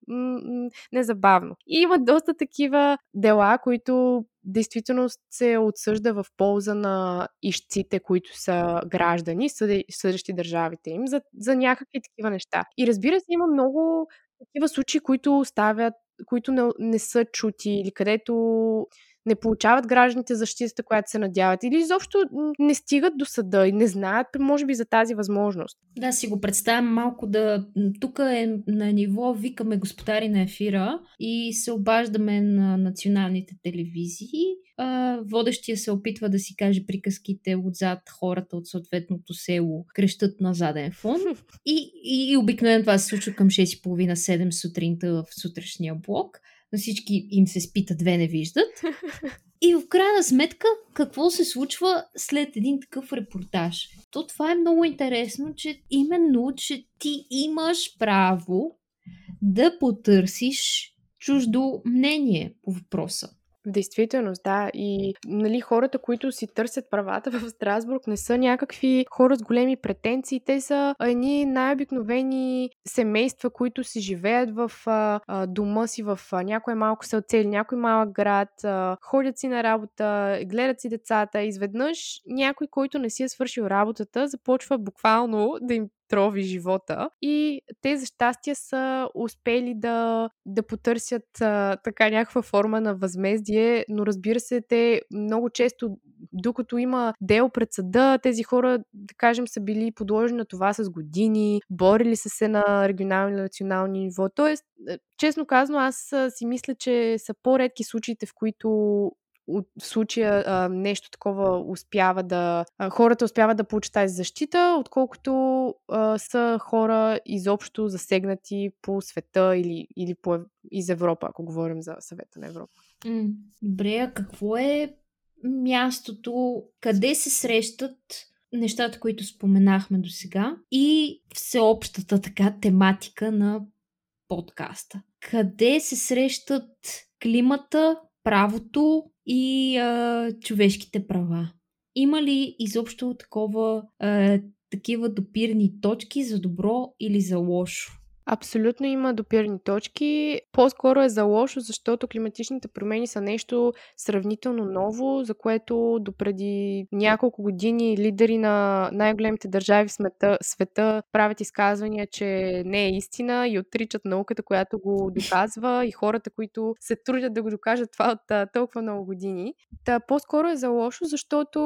Незабавно. И има доста такива дела, които действително се отсъжда в полза на ищците, които са граждани, съдещи държавите им, за, за някакви такива неща. И разбира се, има много такива случаи, които ставят, които не, не са чути или където не получават гражданите защитата, която се надяват или изобщо не стигат до съда и не знаят, може би, за тази възможност. Да, си го представям малко да... Тук е на ниво викаме господари на ефира и се обаждаме на националните телевизии. водещия се опитва да си каже приказките отзад хората от съответното село крещат на заден фон. И, и, и обикновено това се случва към 6.30-7 сутринта в сутрешния блок на всички им се спита, две не виждат. И в крайна сметка, какво се случва след един такъв репортаж? То това е много интересно, че именно, че ти имаш право да потърсиш чуждо мнение по въпроса. В действителност, да. И нали, хората, които си търсят правата в Страсбург, не са някакви хора с големи претенции. Те са едни най-обикновени семейства, които си живеят в а, дома си, в а, някое малко селце или някой малък град, а, ходят си на работа, гледат си децата. Изведнъж някой, който не си е свършил работата, започва буквално да им трови живота. И те за щастие са успели да, да потърсят а, така някаква форма на възмездие, но разбира се, те много често, докато има дел пред съда, тези хора, да кажем, са били подложени на това с години, борили са се на регионално и национално ниво. Тоест, е, честно казано, аз си мисля, че са по-редки случаите, в които от случая а, нещо такова успява да. А, хората успяват да получат тази защита, отколкото а, са хора изобщо засегнати по света или, или по, из Европа, ако говорим за съвета на Европа. добре, а какво е мястото, къде се срещат нещата, които споменахме до сега и всеобщата така тематика на подкаста? Къде се срещат климата, правото и а, човешките права. Има ли изобщо такова, а, такива допирни точки за добро или за лошо? Абсолютно има допирни точки. По-скоро е за лошо, защото климатичните промени са нещо сравнително ново, за което допреди няколко години лидери на най-големите държави в света, света правят изказвания, че не е истина и отричат науката, която го доказва и хората, които се трудят да го докажат това от толкова много години. Та по-скоро е за лошо, защото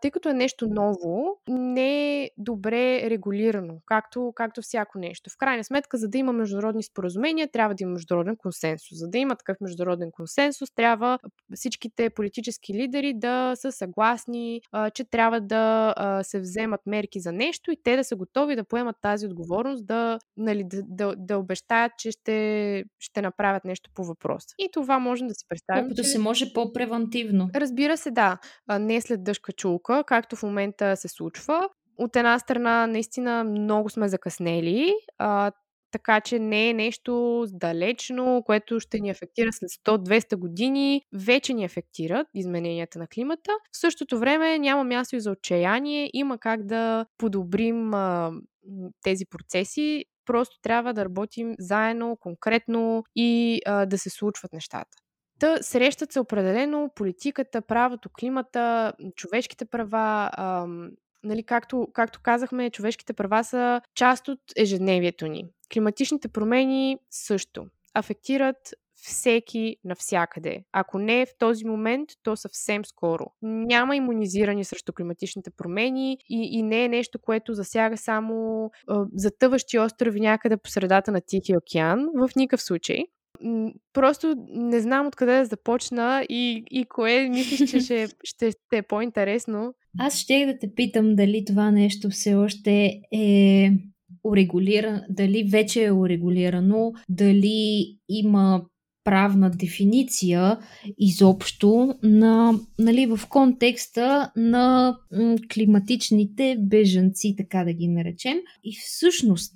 тъй като е нещо ново, не е добре регулирано, както, както всяко нещо. В крайна сметка сметка, за да има международни споразумения, трябва да има международен консенсус. За да има такъв международен консенсус, трябва всичките политически лидери да са съгласни, че трябва да се вземат мерки за нещо и те да са готови да поемат тази отговорност, да, нали, да, да, да обещаят, че ще, ще направят нещо по въпроса. И това може да си представим. Колкото че... се може по-превентивно. Разбира се, да. Не след дъжка чулка, както в момента се случва от една страна, наистина много сме закъснели. А, така че не е нещо далечно, което ще ни афектира след 100-200 години. Вече ни афектират измененията на климата. В същото време няма място и за отчаяние. Има как да подобрим а, тези процеси. Просто трябва да работим заедно, конкретно и а, да се случват нещата. Та срещат се определено политиката, правото, климата, човешките права, ам, нали, както, както казахме, човешките права са част от ежедневието ни. Климатичните промени също афектират всеки навсякъде. Ако не е в този момент, то съвсем скоро. Няма иммунизирани срещу климатичните промени и, и не е нещо, което засяга само а, затъващи острови някъде по средата на Тихия океан. В никакъв случай. Просто не знам откъде да започна и, и кое мислиш, че ще, ще, ще е по-интересно. Аз ще да те питам дали това нещо все още е урегулирано, дали вече е урегулирано, дали има правна дефиниция изобщо на, нали, в контекста на климатичните бежанци, така да ги наречем. И всъщност,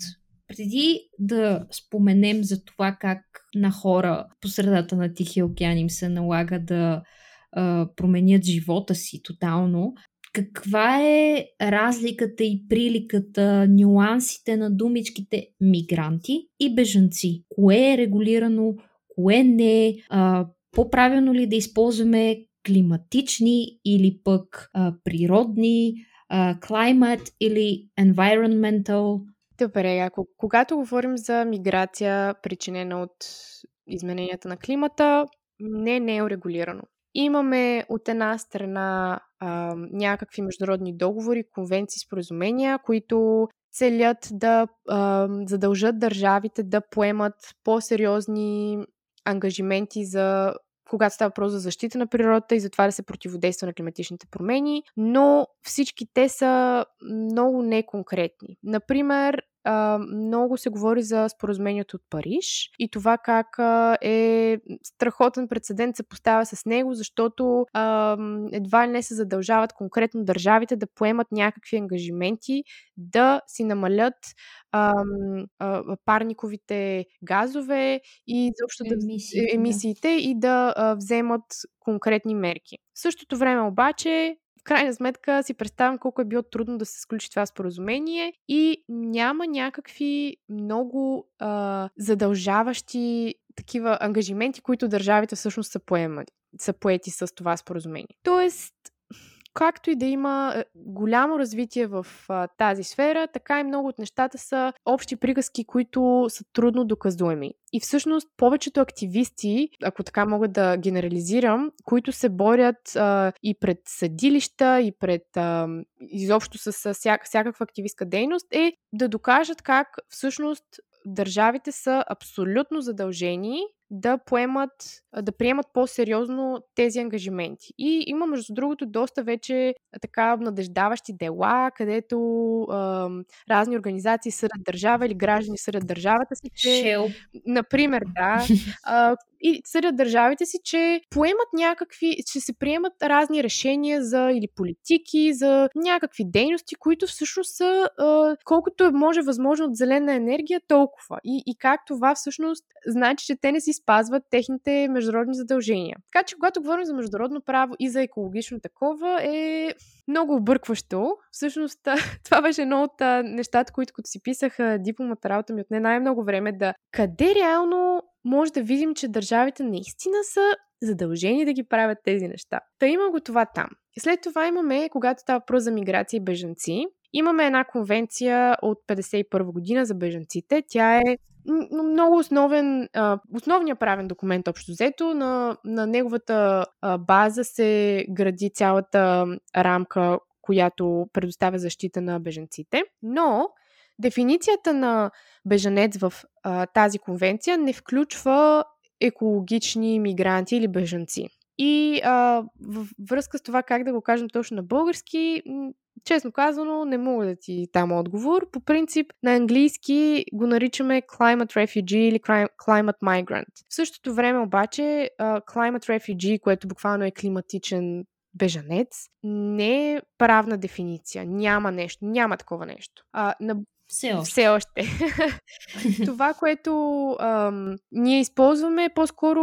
преди да споменем за това как на хора по средата на Тихия океан им се налага да променят живота си тотално, каква е разликата и приликата, нюансите на думичките мигранти и бежанци? Кое е регулирано, кое не, а, по-правилно ли да използваме климатични или пък а, природни, а, climate или environmental. Добре, ако когато говорим за миграция, причинена от измененията на климата, не, не е урегулирано. Имаме от една страна а, някакви международни договори, конвенции, споразумения, които целят да а, задължат държавите да поемат по-сериозни ангажименти за когато става въпрос за защита на природата и за това да се противодейства на климатичните промени, но всички те са много неконкретни. Например, много се говори за споразумението от Париж и това как е страхотен прецедент се поставя с него, защото едва ли не се задължават конкретно държавите да поемат някакви ангажименти да си намалят парниковите газове и заобщо да, емисиите, емисиите и да вземат конкретни мерки. В същото време обаче крайна сметка си представям колко е било трудно да се сключи това споразумение и няма някакви много а, задължаващи такива ангажименти, които държавите всъщност са, поемали, са поети с това споразумение. Тоест, както и да има е, голямо развитие в а, тази сфера, така и много от нещата са общи приказки, които са трудно доказуеми. И всъщност повечето активисти, ако така мога да генерализирам, които се борят а, и пред съдилища, и пред а, изобщо с, с всяк, всякаква активистка дейност, е да докажат как всъщност държавите са абсолютно задължени да поемат, да приемат по-сериозно тези ангажименти. И има, между другото, доста вече така надеждаващи дела, където е, разни организации съдят държава или граждани съдят държавата си, че... Шел. Например, да. Е, и съдят държавите си, че поемат някакви, че се приемат разни решения за или политики, за някакви дейности, които всъщност са е, колкото е може възможно от зелена енергия, толкова. И, и как това всъщност значи, че те не си спазват техните международни задължения. Така че, когато говорим за международно право и за екологично такова, е много объркващо. Всъщност, това беше едно от нещата, които като си писах дипломата работа ми отне най-много време да къде реално може да видим, че държавите наистина са задължени да ги правят тези неща. Та има го това там. След това имаме, когато става въпрос за миграция и бежанци, имаме една конвенция от 51 година за бежанците. Тя е много основен, основният правен документ общо взето. На, на неговата база се гради цялата рамка, която предоставя защита на бежанците. Но дефиницията на бежанец в а, тази конвенция не включва екологични мигранти или бежанци. И а, във връзка с това как да го кажем точно на български, честно казано, не мога да ти там отговор. По принцип, на английски го наричаме climate refugee или climate migrant. В същото време обаче, climate refugee, което буквално е климатичен бежанец не е правна дефиниция. Няма нещо. Няма такова нещо. А, на все още. Все още. Това, което ам, ние използваме е по-скоро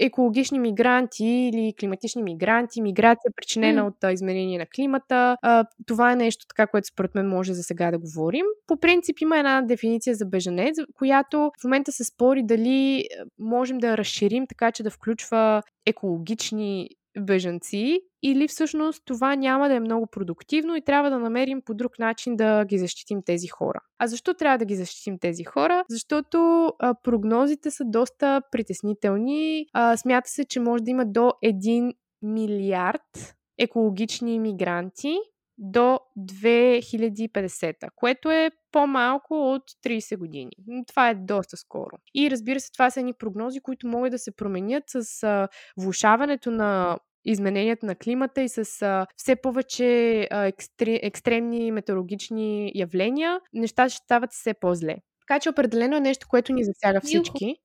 екологични мигранти или климатични мигранти, миграция причинена mm. от а, изменение на климата. А, това е нещо така, което според мен може за сега да говорим. По принцип има една дефиниция за бежанец, която в момента се спори дали можем да разширим така, че да включва екологични бежанци или всъщност това няма да е много продуктивно и трябва да намерим по друг начин да ги защитим тези хора. А защо трябва да ги защитим тези хора? Защото а, прогнозите са доста притеснителни. А, смята се, че може да има до 1 милиард екологични иммигранти до 2050, което е по-малко от 30 години. Това е доста скоро. И разбира се, това са едни прогнози, които могат да се променят с влушаването на изменението на климата и с а, все повече а, екстре, екстремни метеорологични явления, нещата ще стават все по-зле. Така че определено е нещо, което ни засяга всички.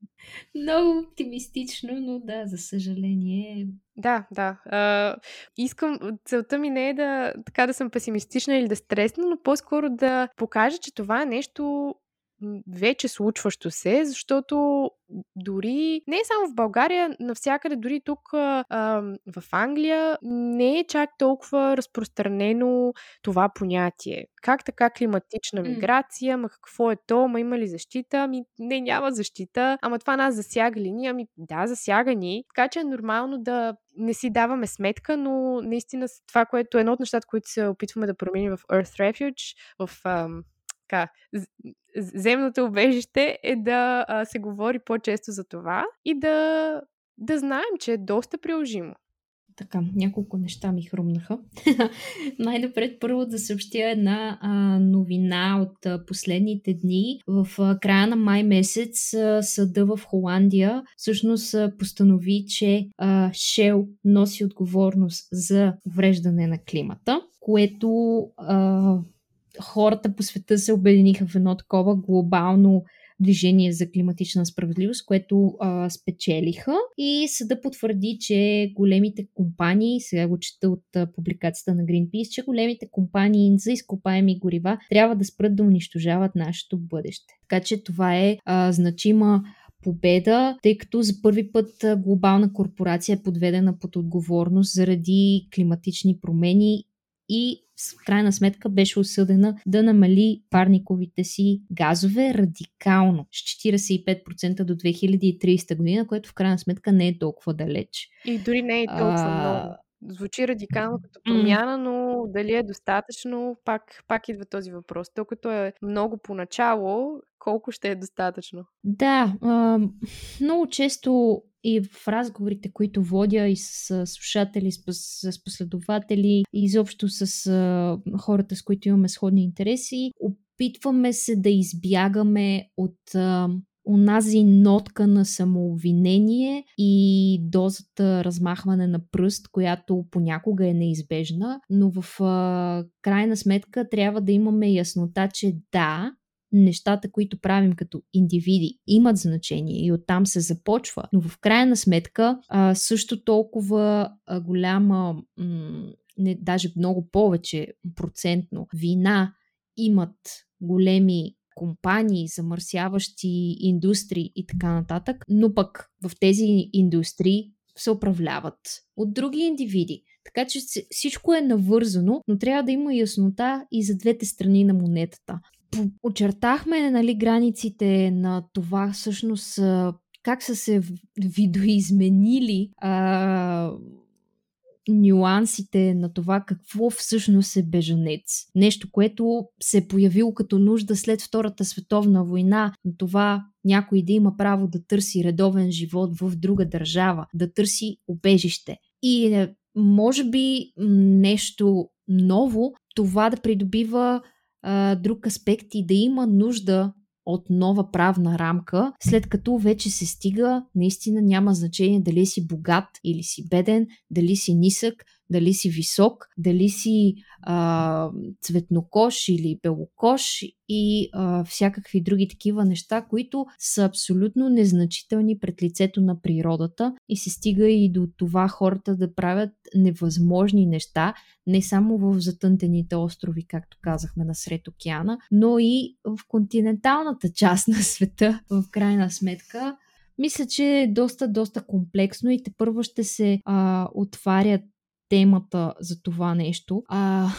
Много оптимистично, но да, за съжаление. Да, да. А, искам. Целта ми не е да така да съм песимистична или да стресна, но по-скоро да покажа, че това е нещо вече случващо се, защото дори не само в България, навсякъде, дори тук а, в Англия, не е чак толкова разпространено това понятие. Как така климатична миграция, ма какво е то, ма има ли защита? Ами не, няма защита, ама това нас засяга ли ни? Ами да, засяга ни. Така че е нормално да не си даваме сметка, но наистина това, което е едно от нещата, които се опитваме да променим в Earth Refuge, в ам, така, земното убежище е да а, се говори по-често за това и да, да знаем, че е доста приложимо. Така, няколко неща ми хрумнаха. Най-напред първо да съобщя една а, новина от а, последните дни. В а, края на май месец а, съда в Холандия всъщност а, постанови, че а, Шел носи отговорност за увреждане на климата, което а, хората по света се обединиха в едно такова глобално движение за климатична справедливост, което а, спечелиха. И съда потвърди, че големите компании, сега го чета от а, публикацията на Greenpeace, че големите компании за изкопаеми горива трябва да спрат да унищожават нашето бъдеще. Така че това е а, значима победа, тъй като за първи път глобална корпорация е подведена под отговорност заради климатични промени и в крайна сметка беше осъдена да намали парниковите си газове радикално с 45% до 2030 година, което в крайна сметка не е толкова далеч. И дори не е толкова а... много. Звучи радикално като промяна, но дали е достатъчно, пак, пак идва този въпрос. То като е много поначало, колко ще е достатъчно? Да, а, много често и в разговорите, които водя и с слушатели, с, с последователи, и изобщо с а, хората, с които имаме сходни интереси, опитваме се да избягаме от а, онази нотка на самообвинение и дозата размахване на пръст, която понякога е неизбежна, но в а, крайна сметка трябва да имаме яснота, че да, нещата, които правим като индивиди, имат значение и оттам се започва. Но в крайна сметка а, също толкова а, голяма, м- не, даже много повече процентно вина имат големи компании, замърсяващи индустрии и така нататък, но пък в тези индустрии се управляват от други индивиди. Така че всичко е навързано, но трябва да има яснота и за двете страни на монетата очертахме нали, границите на това всъщност как са се видоизменили а, нюансите на това какво всъщност е бежанец. Нещо, което се е появило като нужда след Втората световна война, на това някой да има право да търси редовен живот в друга държава, да търси убежище. И е, може би нещо ново, това да придобива а, друг аспект и да има нужда от нова правна рамка, след като вече се стига, наистина няма значение дали си богат или си беден, дали си нисък, дали си висок, дали си а, цветнокош или белокош и а, всякакви други такива неща, които са абсолютно незначителни пред лицето на природата и се стига и до това хората да правят невъзможни неща, не само в затънтените острови, както казахме, насред океана, но и в континенталната част на света, в крайна сметка. Мисля, че е доста, доста комплексно и те първо ще се а, отварят темата за това нещо. А,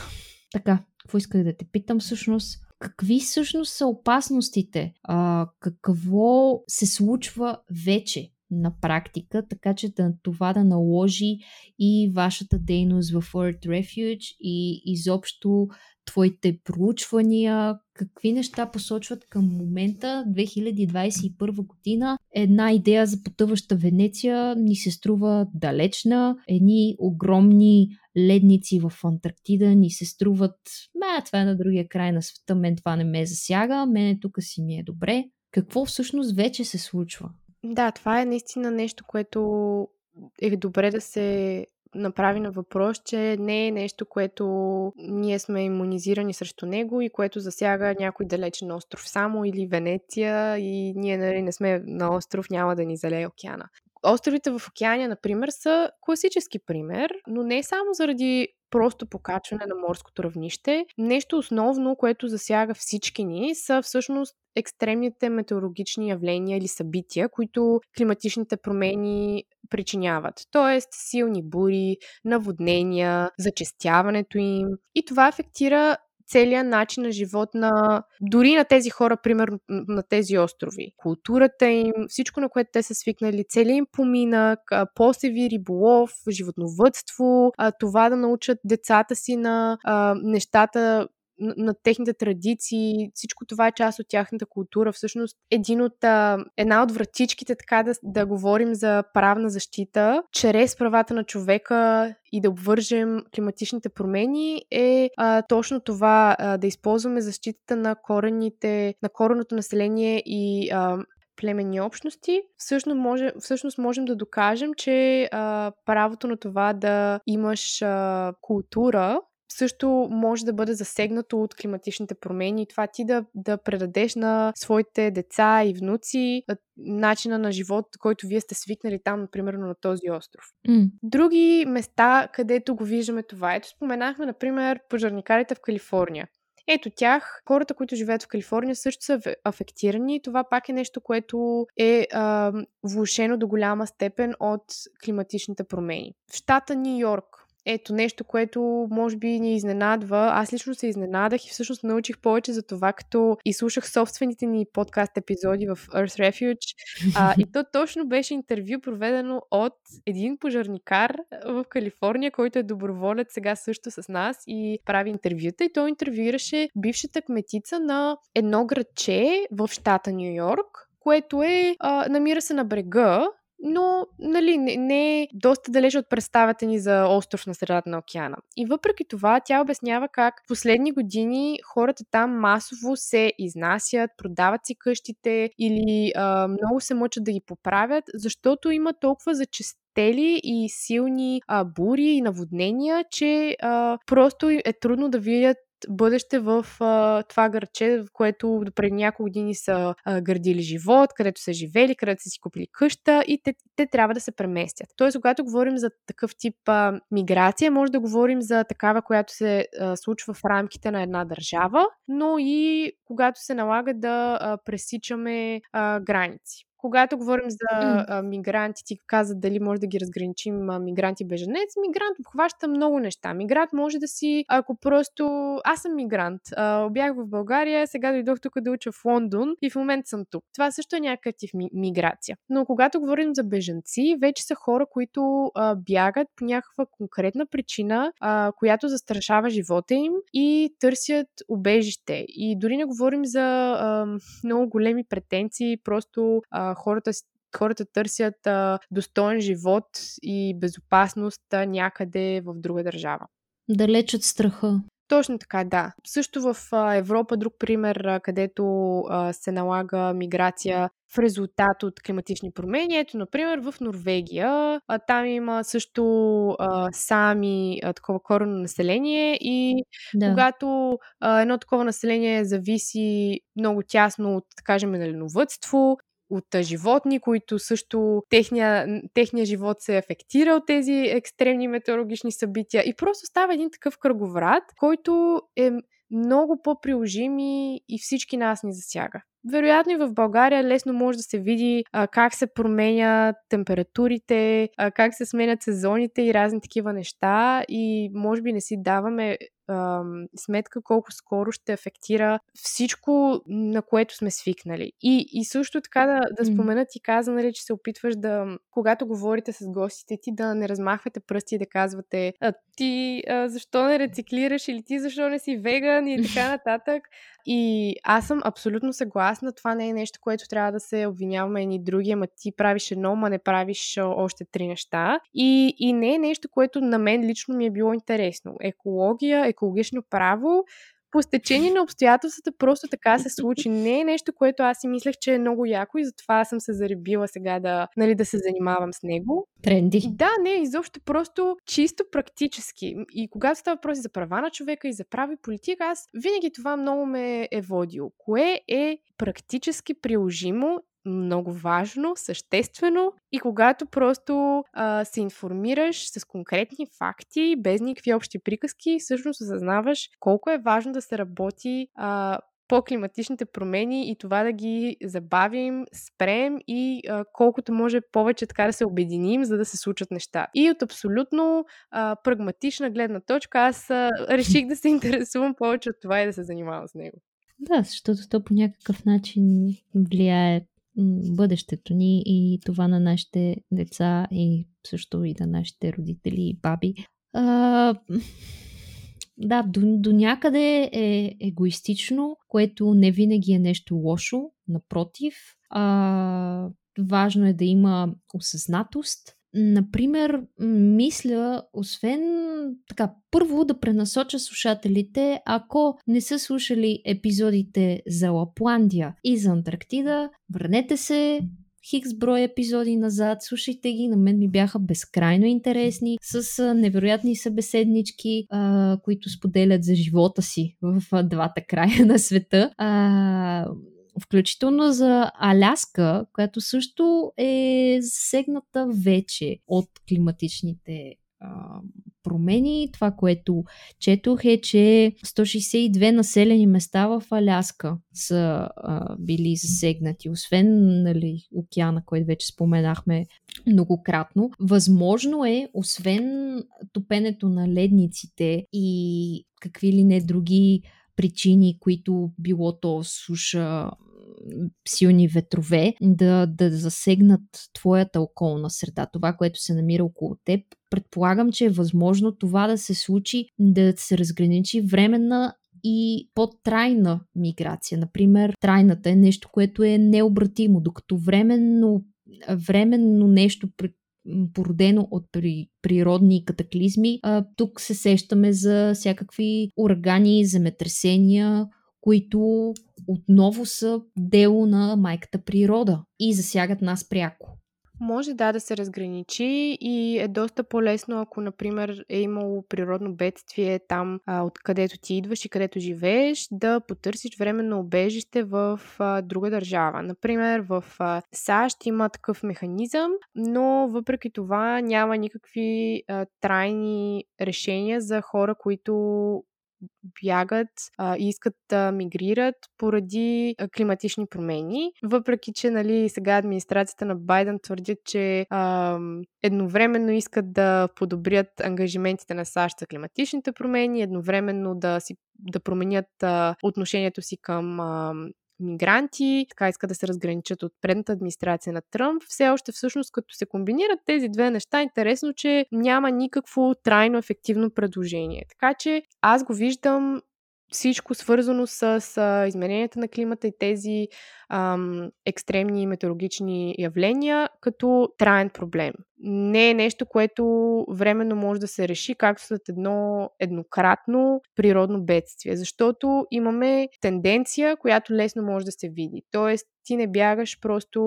така, какво исках да те питам всъщност? Какви всъщност са опасностите? А, какво се случва вече на практика, така че това да наложи и вашата дейност в Earth Refuge и изобщо твоите проучвания, какви неща посочват към момента, 2021 година. Една идея за потъваща Венеция ни се струва далечна. Едни огромни ледници в Антарктида ни се струват, ме, това е на другия край на света, мен това не ме засяга, мене тук си ми е добре. Какво всъщност вече се случва? Да, това е наистина нещо, което е добре да се направи на въпрос, че не е нещо, което ние сме иммунизирани срещу него и което засяга някой далечен остров само или Венеция и ние нали, не сме на остров, няма да ни залее океана. Островите в океания, например, са класически пример, но не само заради просто покачване на морското равнище. Нещо основно, което засяга всички ни, са всъщност екстремните метеорологични явления или събития, които климатичните промени причиняват. Тоест силни бури, наводнения, зачестяването им. И това афектира целият начин на живот на дори на тези хора, примерно на тези острови. Културата им, всичко на което те са свикнали, целият им поминък, посеви, риболов, животновътство, това да научат децата си на нещата, на, техните традиции, всичко това е част от тяхната култура. Всъщност, един от, една от вратичките, така да, да говорим за правна защита, чрез правата на човека и да обвържем климатичните промени е а, точно това, а, да използваме защитата на корените, на кореното население и а, племенни общности, всъщност, може, всъщност можем да докажем, че а, правото на това да имаш а, култура също може да бъде засегнато от климатичните промени и това ти да, да предадеш на своите деца и внуци начина на живот, който вие сте свикнали там, например, на този остров. Mm. Други места, където го виждаме това, ето споменахме, например, пожарникарите в Калифорния. Ето тях, хората, които живеят в Калифорния, също са афектирани. Това пак е нещо, което е а, влушено до голяма степен от климатичните промени. В щата Нью Йорк, ето нещо, което може би ни изненадва. Аз лично се изненадах и всъщност научих повече за това, като изслушах собствените ни подкаст епизоди в Earth Refuge. А, и то точно беше интервю, проведено от един пожарникар в Калифорния, който е доброволец сега също с нас и прави интервюта. И той интервюираше бившата кметица на едно градче в щата Нью Йорк, което е, а, намира се на брега но нали, не, не е доста далеч от представата ни за остров на средата на океана. И въпреки това, тя обяснява как в последни години хората там масово се изнасят, продават си къщите или а, много се мъчат да ги поправят, защото има толкова зачестели и силни а, бури и наводнения, че а, просто е трудно да видят бъдеще в а, това гърче, в което преди няколко години са а, градили живот, където са живели, където са си купили къща и те, те трябва да се преместят. Тоест, когато говорим за такъв тип а, миграция, може да говорим за такава, която се а, случва в рамките на една държава, но и когато се налага да а, пресичаме а, граници. Когато говорим за а, мигранти, ти каза дали може да ги разграничим а, мигрант и беженец. Мигрант обхваща много неща. Мигрант може да си, ако просто... Аз съм мигрант. А, бях в България, сега дойдох тук да уча в Лондон и в момента съм тук. Това също е някакъв тип ми, миграция. Но когато говорим за беженци, вече са хора, които а, бягат по някаква конкретна причина, а, която застрашава живота им и търсят убежище. И дори не говорим за а, много големи претенции, просто а, хората, хората търсят а, достоен живот и безопасност а, някъде в друга държава. Да лечат страха. Точно така, да. Също в Европа, друг пример, където се налага миграция в резултат от климатични промени. Ето, например, в Норвегия. Там има също а, сами а, такова корено население и да. когато а, едно такова население зависи много тясно от, да кажем, наленовътство от животни, които също техния, техния живот се афектира от тези екстремни метеорологични събития. И просто става един такъв кръговрат, който е много по-приложим и, всички нас ни засяга. Вероятно и в България лесно може да се види а, как се променят температурите, а, как се сменят сезоните и разни такива неща и може би не си даваме сметка колко скоро ще афектира всичко, на което сме свикнали. И, и също така да, да спомена ти каза, нали, че се опитваш да, когато говорите с гостите ти, да не размахвате пръсти и да казвате а, ти а, защо не рециклираш или ти защо не си веган и така нататък. И аз съм абсолютно съгласна. Това не е нещо, което трябва да се обвиняваме едни други, ама ти правиш едно, ма не правиш още три неща. И, и не е нещо, което на мен лично ми е било интересно. Екология, екологично право, по стечение на обстоятелствата просто така се случи. Не е нещо, което аз си мислех, че е много яко и затова съм се заребила сега да, нали, да се занимавам с него. Тренди. Да, не, изобщо просто чисто практически. И когато става въпрос за права на човека и за прави политика, аз винаги това много ме е водил. Кое е практически приложимо много важно, съществено и когато просто а, се информираш с конкретни факти, без никакви общи приказки, всъщност осъзнаваш колко е важно да се работи а, по климатичните промени и това да ги забавим, спрем и а, колкото може повече така да се обединим, за да се случат неща. И от абсолютно а, прагматична гледна точка аз а, реших да се интересувам повече от това и да се занимавам с него. Да, защото то по някакъв начин влияе бъдещето ни и това на нашите деца и също и на нашите родители и баби. А, да, до, до някъде е егоистично, което не винаги е нещо лошо, напротив. А, важно е да има осъзнатост Например, мисля, освен така, първо да пренасоча слушателите, ако не са слушали епизодите за Лапландия и за Антарктида, върнете се, хикс брой епизоди назад, слушайте ги, на мен ми бяха безкрайно интересни, с невероятни събеседнички, а, които споделят за живота си в двата края на света. А, включително за Аляска, която също е засегната вече от климатичните промени. Това, което четох е, че 162 населени места в Аляска са а, били засегнати, освен нали, океана, който вече споменахме многократно. Възможно е, освен топенето на ледниците и какви ли не други причини, които било то суша, силни ветрове, да, да засегнат твоята околна среда, това, което се намира около теб. Предполагам, че е възможно това да се случи, да се разграничи временна и по-трайна миграция. Например, трайната е нещо, което е необратимо, докато временно, временно нещо, породено от при, природни катаклизми. А, тук се сещаме за всякакви урагани, земетресения, които отново са дело на майката природа и засягат нас пряко. Може да да се разграничи и е доста по-лесно, ако, например, е имало природно бедствие там, а, откъдето ти идваш и където живееш, да потърсиш временно обежище в а, друга държава. Например, в а, САЩ има такъв механизъм, но въпреки това няма никакви а, трайни решения за хора, които бягат а, и искат да мигрират поради а, климатични промени. Въпреки, че нали, сега администрацията на Байден твърдят, че а, едновременно искат да подобрят ангажиментите на САЩ за климатичните промени, едновременно да, си, да променят а, отношението си към а, мигранти, така искат да се разграничат от предната администрация на Тръмп. Все още всъщност като се комбинират тези две неща, интересно, че няма никакво трайно ефективно предложение. Така че аз го виждам всичко свързано с а, измененията на климата и тези ам, екстремни метеорологични явления като траен проблем. не е нещо, което временно може да се реши, както след едно еднократно природно бедствие, защото имаме тенденция, която лесно може да се види. Тоест, ти не бягаш просто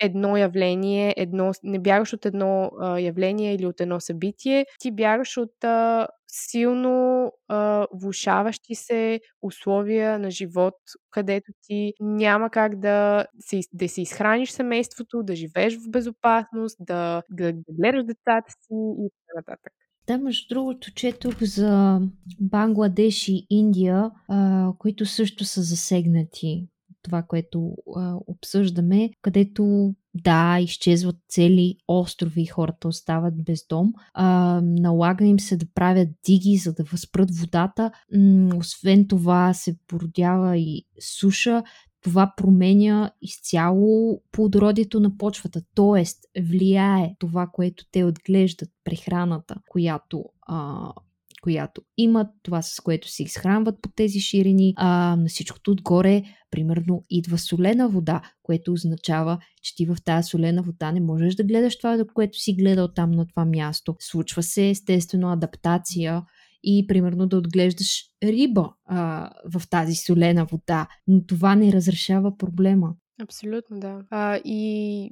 едно явление, едно, не бягаш от едно а, явление или от едно събитие, ти бягаш от а, силно а, влушаващи се условия на живот, където ти няма как да се, да се изхраниш семейството, да живееш в безопасност, да, да, да гледаш децата си и така нататък. Да, между другото, четох за Бангладеш и Индия, а, които също са засегнати това, което а, обсъждаме, където да, изчезват цели острови и хората остават без дом. А, налага им се да правят диги, за да възпрат водата. М- освен това се породява и суша. Това променя изцяло плодородието на почвата, т.е. влияе това, което те отглеждат, прехраната, която а, която имат, това с което се изхранват по тези ширини. А, на всичкото отгоре, примерно, идва солена вода, което означава, че ти в тази солена вода не можеш да гледаш това, което си гледал там на това място. Случва се естествено адаптация и примерно да отглеждаш риба а, в тази солена вода, но това не разрешава проблема. Абсолютно, да. А, и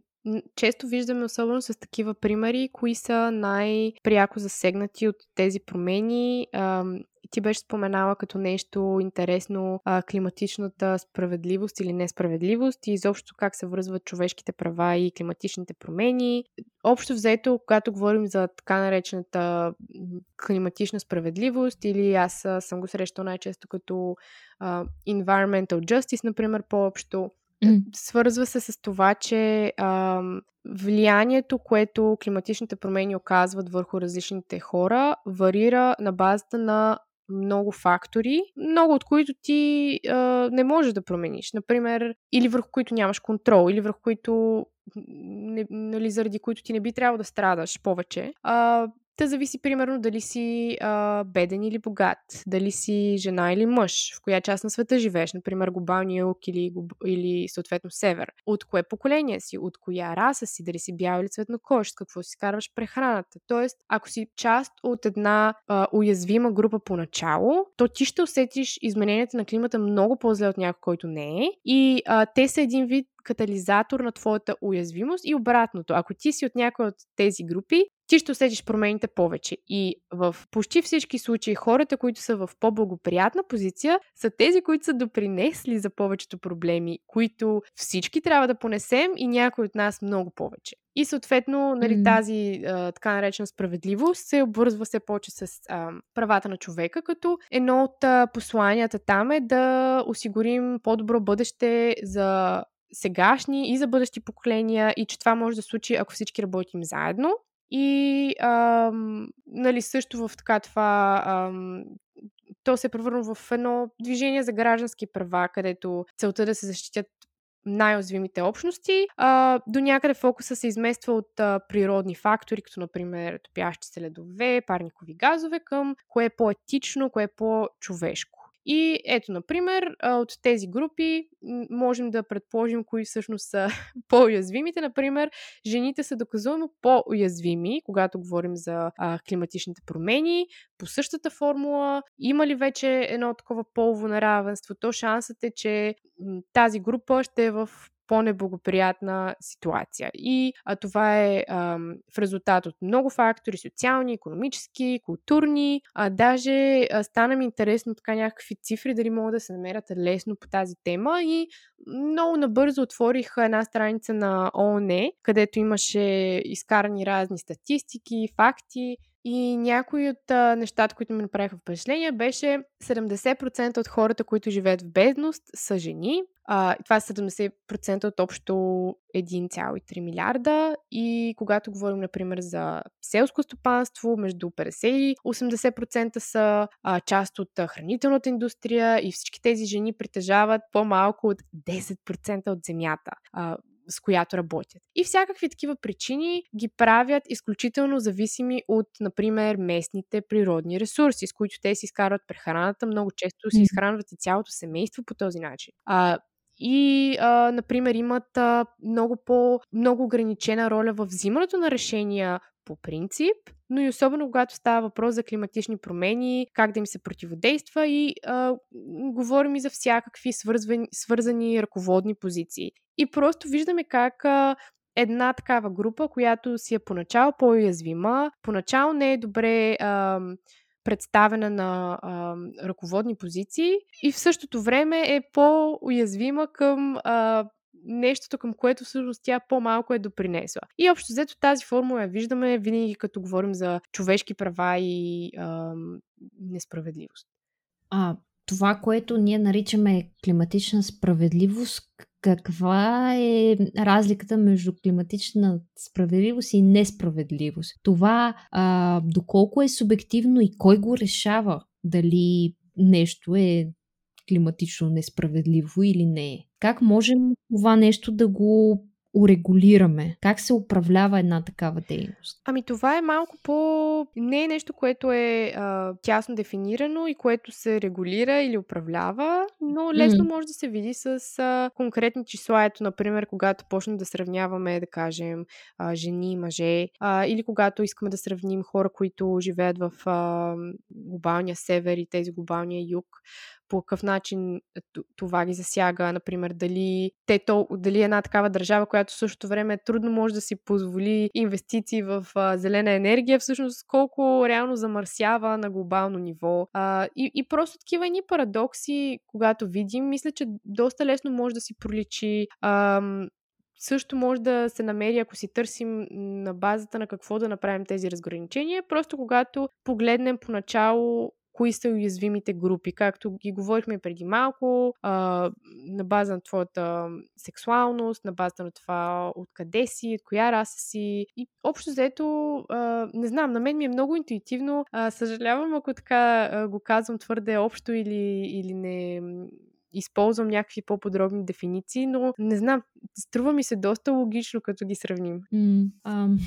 често виждаме, особено с такива примери, кои са най-пряко засегнати от тези промени. ти беше споменала като нещо интересно климатичната справедливост или несправедливост и изобщо как се връзват човешките права и климатичните промени. Общо взето, когато говорим за така наречената климатична справедливост или аз съм го срещал най-често като environmental justice, например, по-общо, Mm. Свързва се с това, че а, влиянието, което климатичните промени оказват върху различните хора, варира на базата на много фактори, много от които ти а, не можеш да промениш. Например, или върху които нямаш контрол, или върху които, не, нали, заради които ти не би трябвало да страдаш повече. А, Та зависи примерно дали си а, беден или богат, дали си жена или мъж, в коя част на света живееш, например глобалния юг или, или съответно север. От кое поколение си, от коя раса си, дали си бял или цветнокож, какво си карваш прехраната. Тоест, ако си част от една а, уязвима група поначало, то ти ще усетиш измененията на климата много по-зле от някой, който не е. И а, те са един вид катализатор на твоята уязвимост и обратното. Ако ти си от някоя от тези групи, ти ще усетиш промените повече. И в почти всички случаи хората, които са в по-благоприятна позиция, са тези, които са допринесли за повечето проблеми, които всички трябва да понесем и някой от нас много повече. И съответно, нали, mm. тази а, така наречена справедливост се обвързва се повече с а, правата на човека, като едно от а, посланията там е да осигурим по-добро бъдеще за сегашни и за бъдещи поколения и че това може да случи, ако всички работим заедно. И ам, нали, също в така това ам, то се превърна в едно движение за граждански права, където целта е да се защитят най-уязвимите общности. А, до някъде фокуса се измества от а, природни фактори, като например топящи се ледове, парникови газове, към кое е по-етично, кое е по-човешко. И ето, например, от тези групи можем да предположим кои всъщност са по-уязвимите. Например, жените са доказуемо по-уязвими, когато говорим за климатичните промени. По същата формула, има ли вече едно такова полово неравенство, то шансът е, че тази група ще е в по-неблагоприятна ситуация. И а, това е а, в резултат от много фактори социални, економически, културни. А, даже а, стана ми интересно така някакви цифри, дали могат да се намерят лесно по тази тема. И много набързо отворих една страница на ООН, където имаше изкарани разни статистики, факти и някои от а, нещата, които ми направиха впечатление, беше 70% от хората, които живеят в бедност, са жени. А, това е 70% от общо 1,3 милиарда. И когато говорим, например, за селско стопанство, между 50 и 80% са а, част от хранителната индустрия и всички тези жени притежават по-малко от 10% от земята. А, с която работят. И всякакви такива причини ги правят изключително зависими от, например, местните природни ресурси, с които те си изкарват прехраната. Много често си изхранват и цялото семейство по този начин. А, и, а, например, имат а, много по много ограничена роля в взимането на решения по принцип, но и особено когато става въпрос за климатични промени, как да им се противодейства и а, говорим и за всякакви свързвани, свързани ръководни позиции. И просто виждаме как а, една такава група, която си е поначало по-уязвима, поначало не е добре а, представена на а, ръководни позиции и в същото време е по-уязвима към а, нещото, към което всъщност тя по-малко е допринесла. И общо взето тази формула я виждаме винаги като говорим за човешки права и а, несправедливост. А това, което ние наричаме климатична справедливост, каква е разликата между климатична справедливост и несправедливост? Това а, доколко е субективно и кой го решава? Дали нещо е климатично несправедливо или не е? Как можем това нещо да го урегулираме? Как се управлява една такава дейност? Ами това е малко по... Не е нещо, което е а, тясно дефинирано и което се регулира или управлява, но лесно mm. може да се види с а, конкретни числа. Ето, например, когато почнем да сравняваме, да кажем, а, жени и мъже, а, или когато искаме да сравним хора, които живеят в а, глобалния север и тези глобалния юг по какъв начин е, това ги засяга, например, дали, те то, дали една такава държава, която в същото време трудно може да си позволи инвестиции в а, зелена енергия, всъщност колко реално замърсява на глобално ниво. А, и, и просто такива едни парадокси, когато видим, мисля, че доста лесно може да си проличи а, също може да се намери, ако си търсим на базата на какво да направим тези разграничения. Просто когато погледнем поначало кои са уязвимите групи, както ги говорихме преди малко, а, на база на твоята сексуалност, на база на това откъде си, от коя раса си. И общо взето, а, не знам, на мен ми е много интуитивно. А, съжалявам, ако така а, го казвам твърде общо или, или не използвам някакви по-подробни дефиниции, но не знам, струва ми се доста логично, като ги сравним. Mm, um,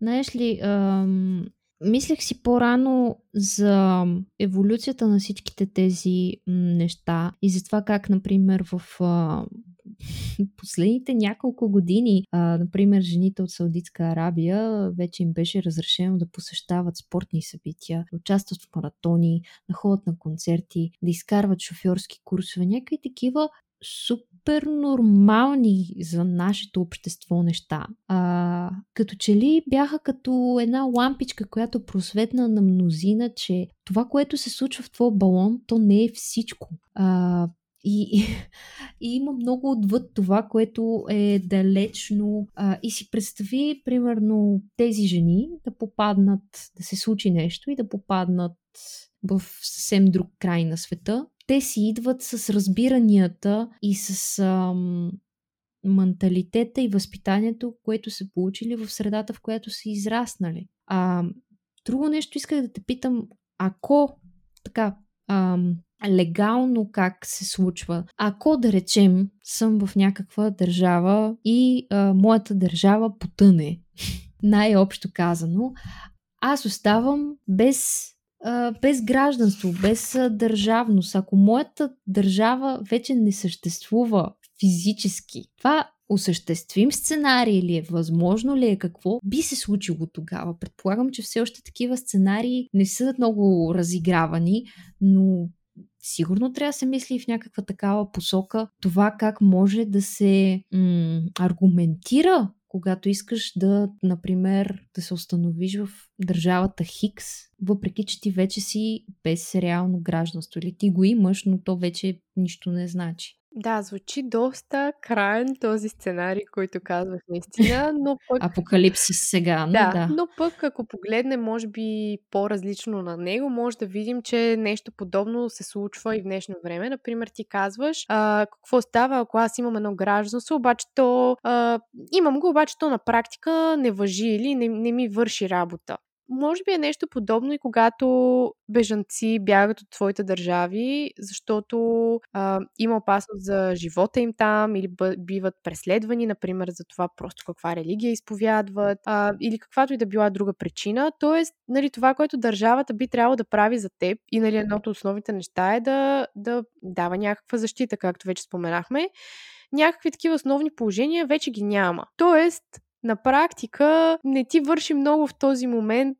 знаеш ли, um, Мислех си по-рано за еволюцията на всичките тези неща и за това как, например, в последните няколко години, а, например, жените от Саудитска Арабия вече им беше разрешено да посещават спортни събития, да участват в маратони, да ходят на концерти, да изкарват шофьорски курсове, някакви такива супер нормални за нашето общество неща. А, като че ли бяха като една лампичка, която просветна на мнозина, че това, което се случва в твоя балон, то не е всичко. А, и, и, и има много отвъд това, което е далечно. А, и си представи, примерно, тези жени да попаднат, да се случи нещо и да попаднат в съвсем друг край на света те си идват с разбиранията и с ам, менталитета и възпитанието, което са получили в средата, в която са израснали. А, друго нещо исках да те питам, ако така ам, легално как се случва. Ако да речем съм в някаква държава и а, моята държава потъне, най-общо казано, аз оставам без без гражданство, без държавност. Ако моята държава вече не съществува физически, това осъществим сценарий или е възможно ли е какво би се случило тогава? Предполагам, че все още такива сценарии не са много разигравани, но сигурно трябва да се мисли в някаква такава посока това как може да се м- аргументира когато искаш да, например, да се установиш в държавата Хикс, въпреки че ти вече си без реално гражданство или ти го имаш, но то вече нищо не значи. Да, звучи доста крайен този сценарий, който казвах наистина, но пък... Апокалипсис сега, но да, да. но пък ако погледнем, може би, по-различно на него, може да видим, че нещо подобно се случва и в днешно време. Например, ти казваш, а, какво става, ако аз имам едно гражданство, обаче то... А, имам го, обаче то на практика не въжи или не, не ми върши работа. Може би е нещо подобно и когато бежанци бягат от своите държави, защото а, има опасност за живота им там или биват преследвани, например, за това просто каква религия изповядват а, или каквато и да била друга причина. Тоест, нали, това, което държавата би трябвало да прави за теб и нали, едното от основните неща е да, да дава някаква защита, както вече споменахме някакви такива основни положения вече ги няма. Тоест, на практика не ти върши много в този момент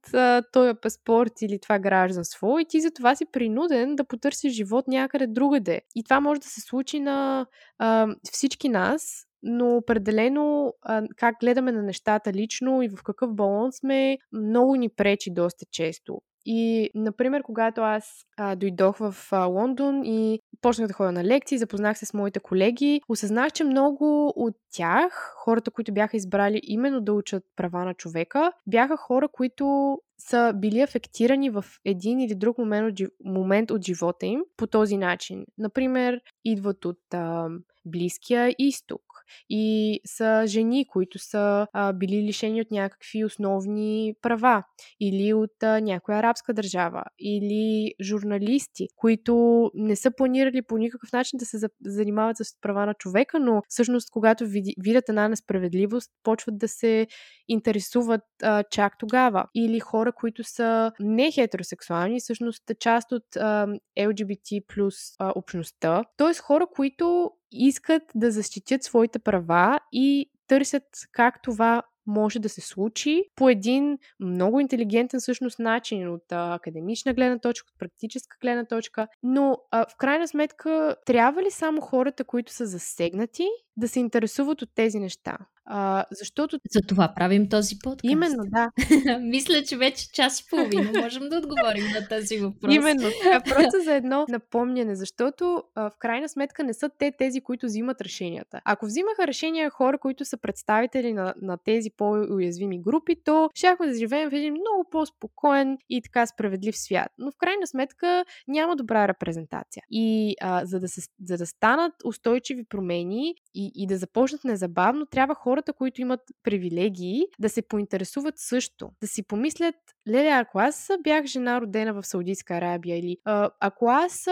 този паспорт или това гражданство и ти затова си принуден да потърсиш живот някъде другаде. И това може да се случи на а, всички нас, но определено а, как гледаме на нещата лично и в какъв баланс сме, много ни пречи доста често. И, например, когато аз а, дойдох в а, Лондон и почнах да ходя на лекции, запознах се с моите колеги, осъзнах, че много от тях, хората, които бяха избрали именно да учат права на човека, бяха хора, които са били афектирани в един или друг момент от, момент от живота им по този начин. Например, идват от а, Близкия изток и са жени, които са а, били лишени от някакви основни права или от а, някоя арабска държава или журналисти, които не са планирали по никакъв начин да се занимават с права на човека, но всъщност когато видят една несправедливост, почват да се интересуват а, чак тогава. Или хора, които са не хетеросексуални, всъщност част от а, LGBT плюс общността. Тоест хора, които искат да защитят своите права и търсят как това може да се случи по един много интелигентен всъщност начин от а, академична гледна точка, от практическа гледна точка. Но а, в крайна сметка, трябва ли само хората, които са засегнати, да се интересуват от тези неща? А, защото... За това правим този подкаст. Именно, да. Мисля, че вече час и половина можем да отговорим на този въпрос. Именно. Така, просто за едно напомняне, защото а, в крайна сметка не са те тези, които взимат решенията. Ако взимаха решения хора, които са представители на, на тези по-уязвими групи, то щяхме да живеем в един много по-спокоен и така справедлив свят. Но в крайна сметка няма добра репрезентация. И а, за, да се, за да станат устойчиви промени и, и да започнат незабавно, трябва хора хората, които имат привилегии, да се поинтересуват също. Да си помислят, леле, ако аз бях жена родена в Саудитска Арабия или ако аз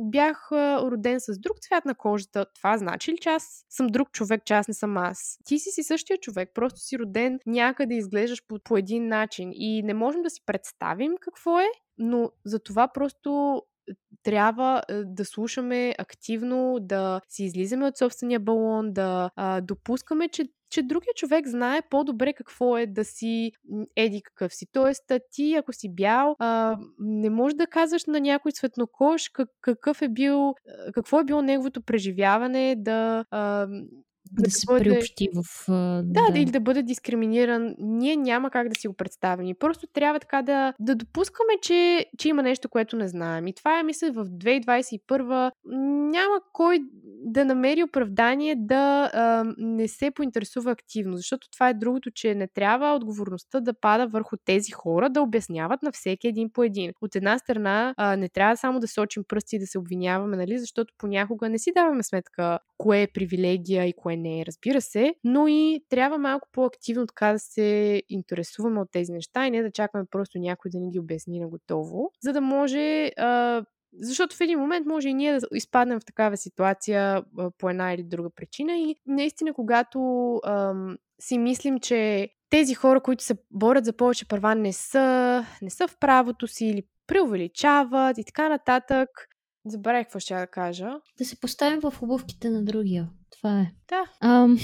бях роден с друг цвят на кожата, това значи ли, че аз съм друг човек, че аз не съм аз? Ти си си същия човек, просто си роден някъде изглеждаш по, по един начин и не можем да си представим какво е, но за това просто трябва да слушаме активно, да си излизаме от собствения балон, да а, допускаме, че че другия човек знае по-добре какво е да си еди какъв си. Тоест, ти, ако си бял, а, не можеш да казваш на някой цветнокож как, какъв е бил, какво е било неговото преживяване, да а, да, да се бъде... приобщи в... Да, да, или да бъде дискриминиран. Ние няма как да си го представим. Просто трябва така да, да допускаме, че, че има нещо, което не знаем. И това е, мисля, в 2021 няма кой да намери оправдание да а, не се поинтересува активно. Защото това е другото, че не трябва отговорността да пада върху тези хора, да обясняват на всеки един по един. От една страна, а, не трябва само да сочим пръсти и да се обвиняваме, нали? защото понякога не си даваме сметка кое е привилегия и кое не разбира се, но и трябва малко по-активно така да се интересуваме от тези неща и не да чакаме просто някой да ни ги обясни на готово, за да може а, защото в един момент може и ние да изпаднем в такава ситуация а, по една или друга причина и наистина когато ам, си мислим, че тези хора, които се борят за повече права, не са, не са в правото си или преувеличават и така нататък. Забравих какво ще да кажа. Да се поставим в обувките на другия. Това е. Да. Ам,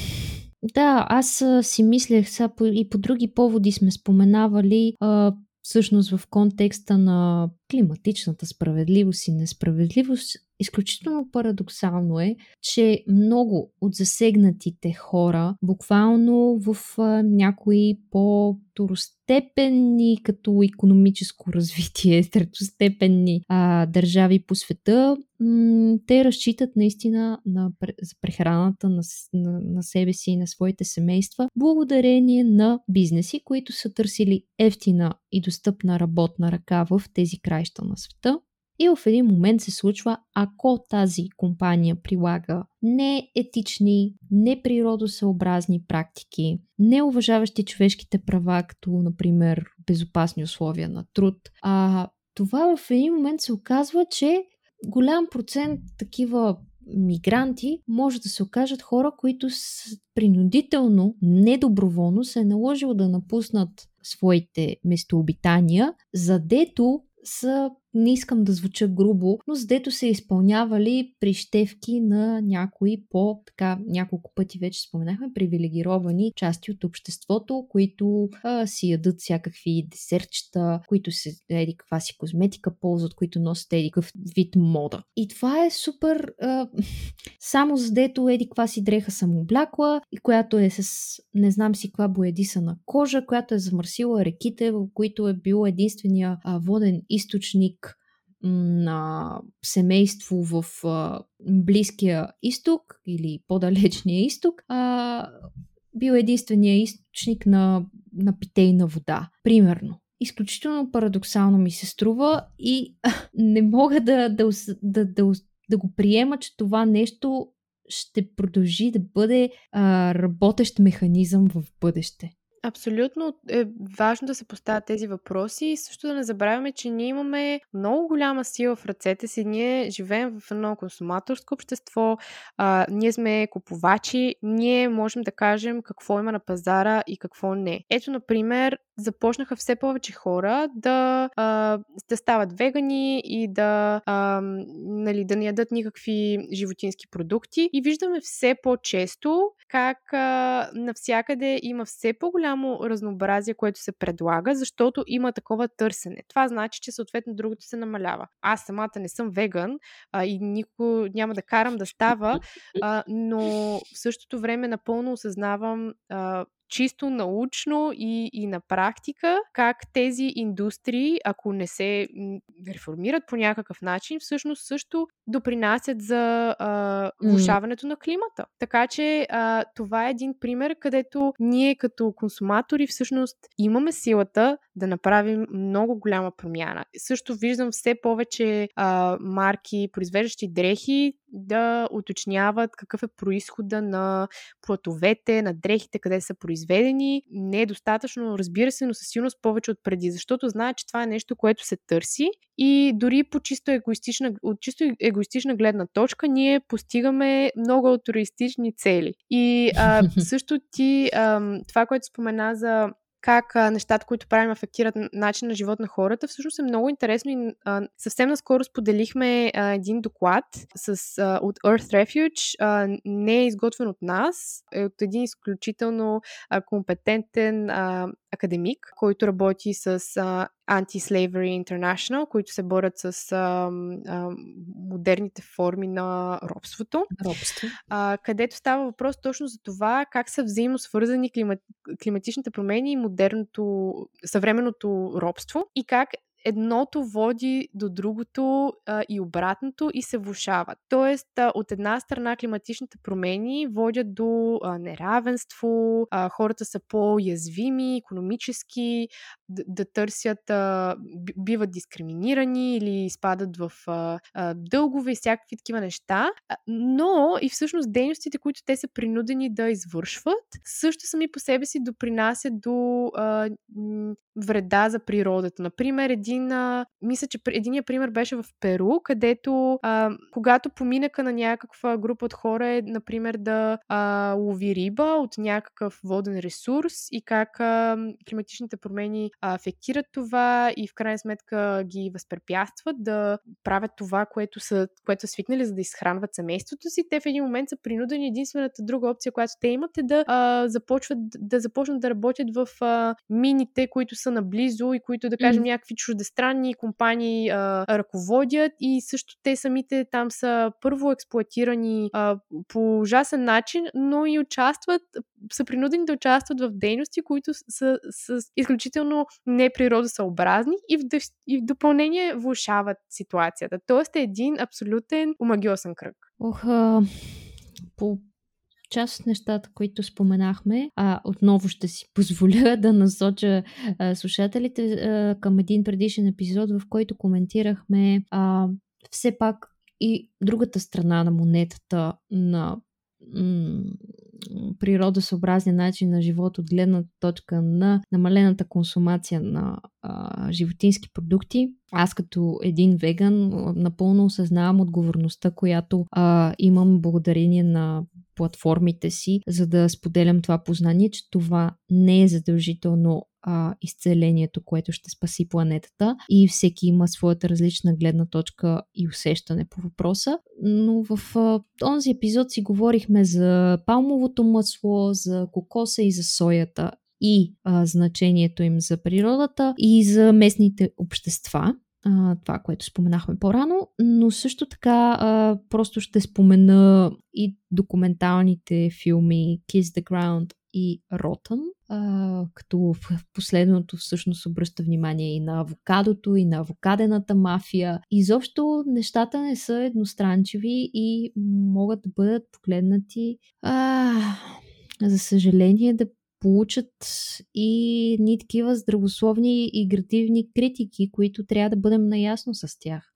да, аз си мислех сега и по други поводи сме споменавали а, всъщност в контекста на климатичната справедливост и несправедливост, изключително парадоксално е, че много от засегнатите хора, буквално в а, някои по-второстепенни като економическо развитие, третостепенни а, държави по света, м- те разчитат наистина на, за прехраната на, на, на себе си и на своите семейства, благодарение на бизнеси, които са търсили ефтина и достъпна работна ръка в тези краища на света. И в един момент се случва, ако тази компания прилага неетични, неприродосъобразни практики, неуважаващи човешките права, като, например, безопасни условия на труд, а това в един момент се оказва, че голям процент такива мигранти може да се окажат хора, които с принудително, недоброволно се е наложило да напуснат своите местообитания, задето са не искам да звуча грубо, но задето са изпълнявали прищевки на някои по, така няколко пъти вече споменахме, привилегировани части от обществото, които а, си ядат всякакви десертчета, които се еди каква си козметика ползват, които носят еди какъв вид мода. И това е супер а, само задето еди каква си дреха съм облякла и която е с не знам си каква боядисана кожа, която е замърсила реките, в които е бил единствения а, воден източник на семейство в Близкия изток или по-далечния изток, бил единствения източник на, на питейна вода. Примерно. Изключително парадоксално ми се струва и не мога да, да, да, да, да го приема, че това нещо ще продължи да бъде а, работещ механизъм в бъдеще. Абсолютно е важно да се поставят тези въпроси и също да не забравяме, че ние имаме много голяма сила в ръцете си. Ние живеем в едно консуматорско общество, а, ние сме купувачи, ние можем да кажем какво има на пазара и какво не. Ето, например, започнаха все повече хора да, а, да стават вегани и да, а, нали, да не ядат никакви животински продукти. И виждаме все по-често как а, навсякъде има все по-голямо разнообразие, което се предлага, защото има такова търсене. Това значи, че съответно другото се намалява. Аз самата не съм веган а, и никой няма да карам да става, а, но в същото време напълно осъзнавам а, чисто научно и, и на практика как тези индустрии, ако не се реформират по някакъв начин, всъщност също допринасят за а, влушаването на климата. Така че а, това е един пример, където ние като консуматори всъщност имаме силата да направим много голяма промяна. Също виждам все повече а, марки, произвеждащи дрехи, да уточняват какъв е происхода на платовете, на дрехите, къде са произведени. Не е достатъчно, разбира се, но със сигурност повече от преди, защото знаят, че това е нещо, което се търси и дори по чисто егоистична, от чисто егоистична гледна точка ние постигаме много алтруистични цели. И а, също ти, а, това, което спомена за как а, нещата, които правим, афектират начин на живот на хората, всъщност е много интересно и а, съвсем наскоро споделихме а, един доклад с, а, от Earth Refuge. А, не е изготвен от нас, е от един изключително а, компетентен а, академик, който работи с а, Anti-Slavery International, които се борят с а, а, модерните форми на робството. Робство. А, където става въпрос точно за това как са взаимосвързани климат, климатичните промени и модерното, съвременното робство и как едното води до другото а, и обратното и се влушават. Тоест, а, от една страна климатичните промени водят до а, неравенство, а, хората са по-язвими, економически, да, да търсят, а, биват дискриминирани или изпадат в а, а, дългове и всякакви такива неща. Но и всъщност дейностите, които те са принудени да извършват, също сами по себе си допринасят до а, вреда за природата. Например, един, а, мисля, че единият пример беше в Перу, където а, когато поминъка на някаква група от хора е, например, да а, лови риба от някакъв воден ресурс и как а, климатичните промени афектират това и в крайна сметка ги възпрепятстват да правят това, което са, което са свикнали за да изхранват семейството си. Те в един момент са принудени единствената друга опция, която те имат е да а, започват да започнат да работят в а, мините, които са наблизо и които, да кажем, mm. някакви чуждестранни компании а, ръководят и също те самите там са първо експлуатирани а, по ужасен начин, но и участват, са принудени да участват в дейности, които са, са изключително неприродосъобразни и в, и в допълнение влушават ситуацията. Тоест е един абсолютен омагиосен кръг. Ох, а, по част от нещата, които споменахме, а, отново ще си позволя да насоча а, слушателите а, към един предишен епизод, в който коментирахме а, все пак и другата страна на монетата на м- природосъобразния начин на живот от гледна точка на намалената консумация на а, животински продукти. Аз като един веган напълно осъзнавам отговорността, която а, имам благодарение на платформите си, за да споделям това познание, че това не е задължително а, изцелението, което ще спаси планетата. И всеки има своята различна гледна точка и усещане по въпроса. Но в а, този епизод си говорихме за палмовото масло, за кокоса и за соята и а, значението им за природата и за местните общества. А, това, което споменахме по-рано, но също така а, просто ще спомена и документалните филми Kiss the Ground и а, като в последното всъщност обръща внимание и на авокадото, и на авокадената мафия. Изобщо нещата не са едностранчиви и могат да бъдат погледнати а, за съжаление да получат и ни такива здравословни и градивни критики, които трябва да бъдем наясно с тях.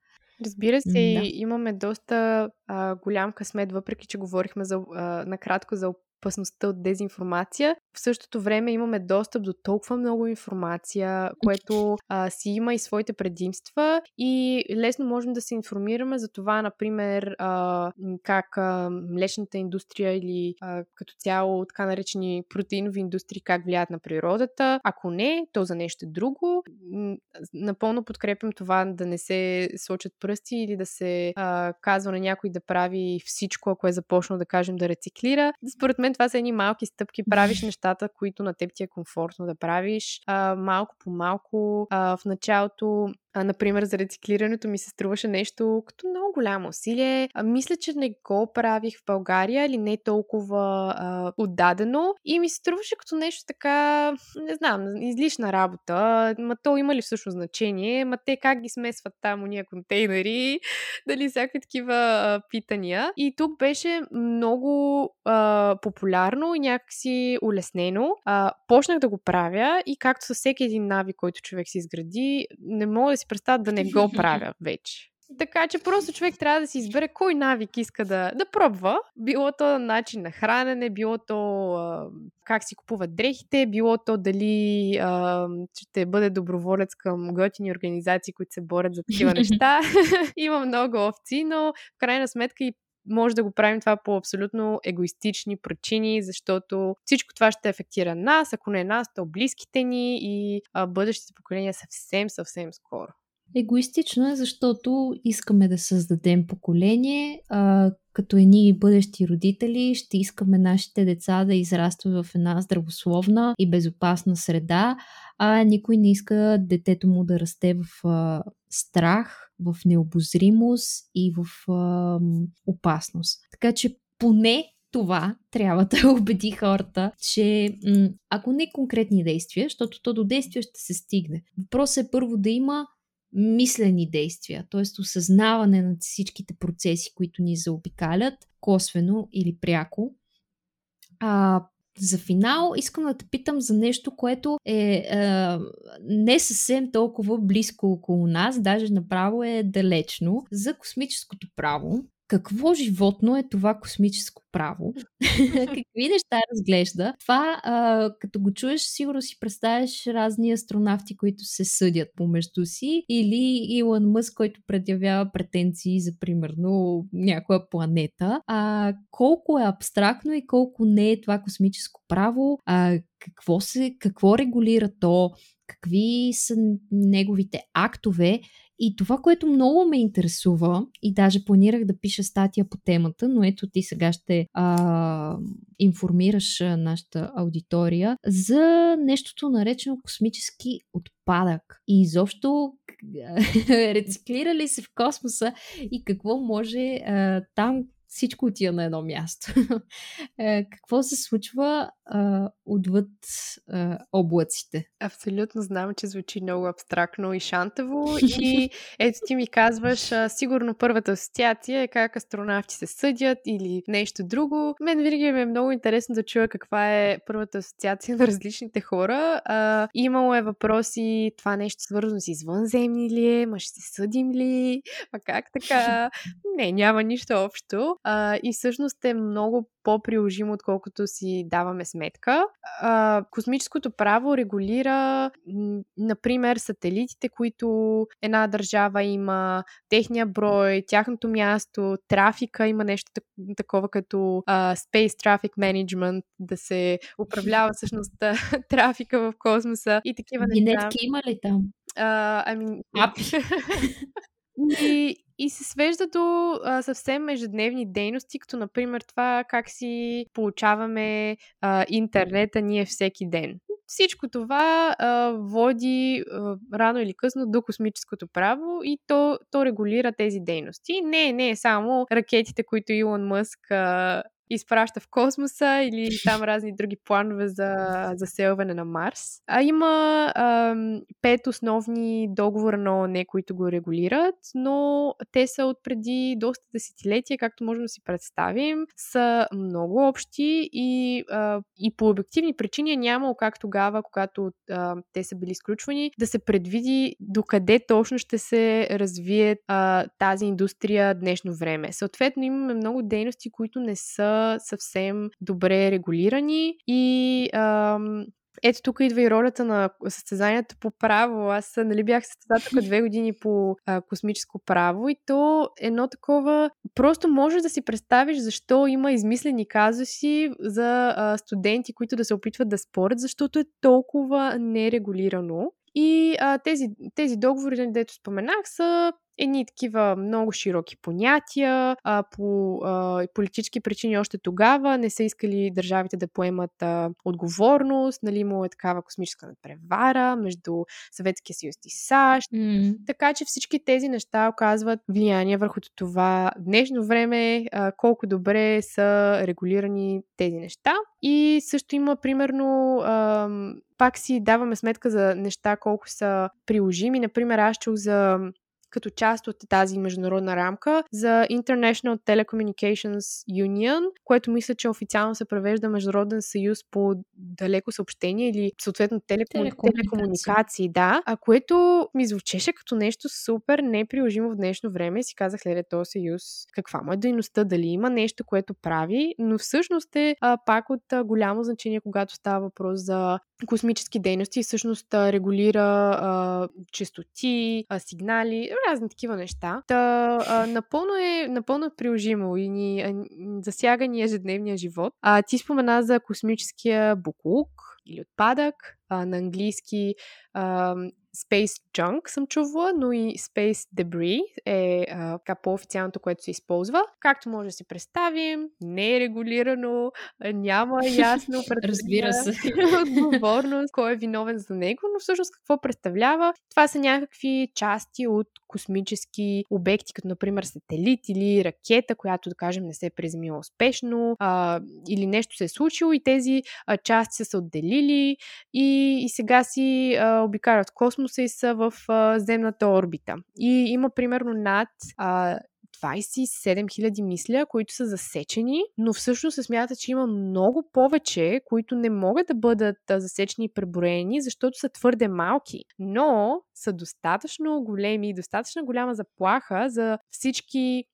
Разбира се, да. имаме доста а, голям късмет, въпреки че говорихме за, а, накратко за опасността от дезинформация. В същото време имаме достъп до толкова много информация, което а, си има и своите предимства и лесно можем да се информираме за това, например, а, как а, млечната индустрия или а, като цяло така наречени протеинови индустрии как влияят на природата. Ако не, то за нещо друго. Напълно подкрепям това да не се сочат пръсти или да се а, казва на някой да прави всичко, ако е започнал да кажем да рециклира. Според мен това са едни малки стъпки, правиш нещата, които на теб ти е комфортно да правиш, а, малко по малко. А, в началото а, например, за рециклирането ми се струваше нещо като много голямо усилие. А, мисля, че не го правих в България или не толкова а, отдадено и ми се струваше като нещо така, не знам, излишна работа. Ма то има ли всъщност значение? Ма те как ги смесват там уния контейнери? Дали всякакви такива а, питания. И тук беше много а, популярно и някакси улеснено. А, почнах да го правя и както със всеки един навик, който човек си изгради, не мога да представя да не го правя вече. Така че просто човек трябва да си избере кой навик иска да, да пробва. Било то начин на хранене, било то а, как си купуват дрехите, било то дали а, ще бъде доброволец към готини организации, които се борят за такива неща. Има много овци, но в крайна сметка и може да го правим това по абсолютно егоистични причини, защото всичко това ще афектира нас, ако не нас, то близките ни и а, бъдещите поколения съвсем, съвсем скоро. Егоистично е, защото искаме да създадем поколение, а, като едни бъдещи родители ще искаме нашите деца да израстват в една здравословна и безопасна среда, а никой не иска детето му да расте в а, страх, в необозримост и в а, опасност. Така че поне това трябва да убеди хората, че м- ако не конкретни действия, защото то до действия ще се стигне. Въпросът е първо да има мислени действия, т.е. осъзнаване на всичките процеси, които ни заобикалят, косвено или пряко. А, за финал искам да те питам за нещо, което е, е не съвсем толкова близко около нас, даже направо е далечно, за космическото право какво животно е това космическо право, какви неща разглежда. Това, а, като го чуеш, сигурно си представяш разни астронавти, които се съдят помежду си, или Илон Мъск, който предявява претенции за, примерно, някоя планета. А, колко е абстрактно и колко не е това космическо право, а, какво, се, какво регулира то, какви са неговите актове и това, което много ме интересува, и даже планирах да пиша статия по темата, но ето ти сега ще а, информираш нашата аудитория за нещото наречено космически отпадък. И изобщо рециклира ли се в космоса и какво може а, там всичко отива на едно място. Е, какво се случва а, отвъд а, облаците? Абсолютно знам, че звучи много абстрактно и шантаво. И ето ти ми казваш, а, сигурно първата асоциация е как астронавти се съдят или нещо друго. Мен винаги ми е много интересно да чуя каква е първата асоциация на различните хора. А, имало е въпроси, това нещо свързано с извънземни ли е, ма ще се съдим ли, а как така? Не, няма нищо общо. А, и всъщност е много по-приложимо, отколкото си даваме сметка. А, космическото право регулира, например, сателитите, които една държава има, техния брой, тяхното място, трафика, има нещо такова като а, Space Traffic Management, да се управлява всъщност трафика в космоса и такива неща. Винетки има ли там? А, ами... Апи. И, и се свежда до а, съвсем ежедневни дейности, като например това как си получаваме а, интернета ние всеки ден. Всичко това а, води а, рано или късно до космическото право и то, то регулира тези дейности. Не, не е само ракетите, които Илон Мъск а, изпраща в космоса или там разни други планове за заселване на Марс. А има а, пет основни договора на ООН, които го регулират, но те са от преди доста десетилетия, както можем да си представим, са много общи и, а, и по обективни причини е нямало как тогава, когато а, те са били изключвани, да се предвиди докъде точно ще се развие а, тази индустрия днешно време. Съответно имаме много дейности, които не са съвсем добре регулирани и ам, ето тук идва и ролята на състезанията по право. Аз нали, бях състезател две години по а, космическо право и то едно такова... Просто можеш да си представиш защо има измислени казуси за а, студенти, които да се опитват да спорят, защото е толкова нерегулирано. И а, тези, тези договори, дето споменах, са едни такива много широки понятия. А, по а, политически причини още тогава не са искали държавите да поемат а, отговорност. Нали, имало е такава космическа надпревара между Съветския съюз и САЩ. Mm. Така че всички тези неща оказват влияние върху това днешно време а, колко добре са регулирани тези неща. И също има, примерно, а, пак си даваме сметка за неща колко са приложими. Например, аз чух за като част от тази международна рамка за International Telecommunications Union, което мисля, че официално се превежда Международен съюз по далеко съобщение или съответно телекому... телекомуникации. телекомуникации, да, а което ми звучеше като нещо супер неприложимо в днешно време. Си казах, леле, този съюз, каква му е дейността, дали има нещо, което прави, но всъщност е а, пак от а, голямо значение, когато става въпрос за космически дейности. Всъщност а, регулира а, частоти, а, сигнали, разни такива неща. Та, а, напълно, е, напълно е приложимо и ни а, засяга ни ежедневния живот. А, ти спомена за космическия буклук или отпадък, а, на английски а, Space Junk съм чувала, но и Space Debris е а, така по-официалното, което се използва. Както може да си представим, не е регулирано, няма ясно Разбира се. отговорност, кой е виновен за него, но всъщност какво представлява? Това са някакви части от космически обекти, като например сателит или ракета, която да кажем не се е приземила успешно а, или нещо се е случило и тези а, части са се отделили и, и сега си а, обикарат космос космоса и са в а, земната орбита. И има примерно над а, 27 000 мисля, които са засечени, но всъщност се смята, че има много повече, които не могат да бъдат засечени и преброени, защото са твърде малки, но са достатъчно големи и достатъчно голяма заплаха за всички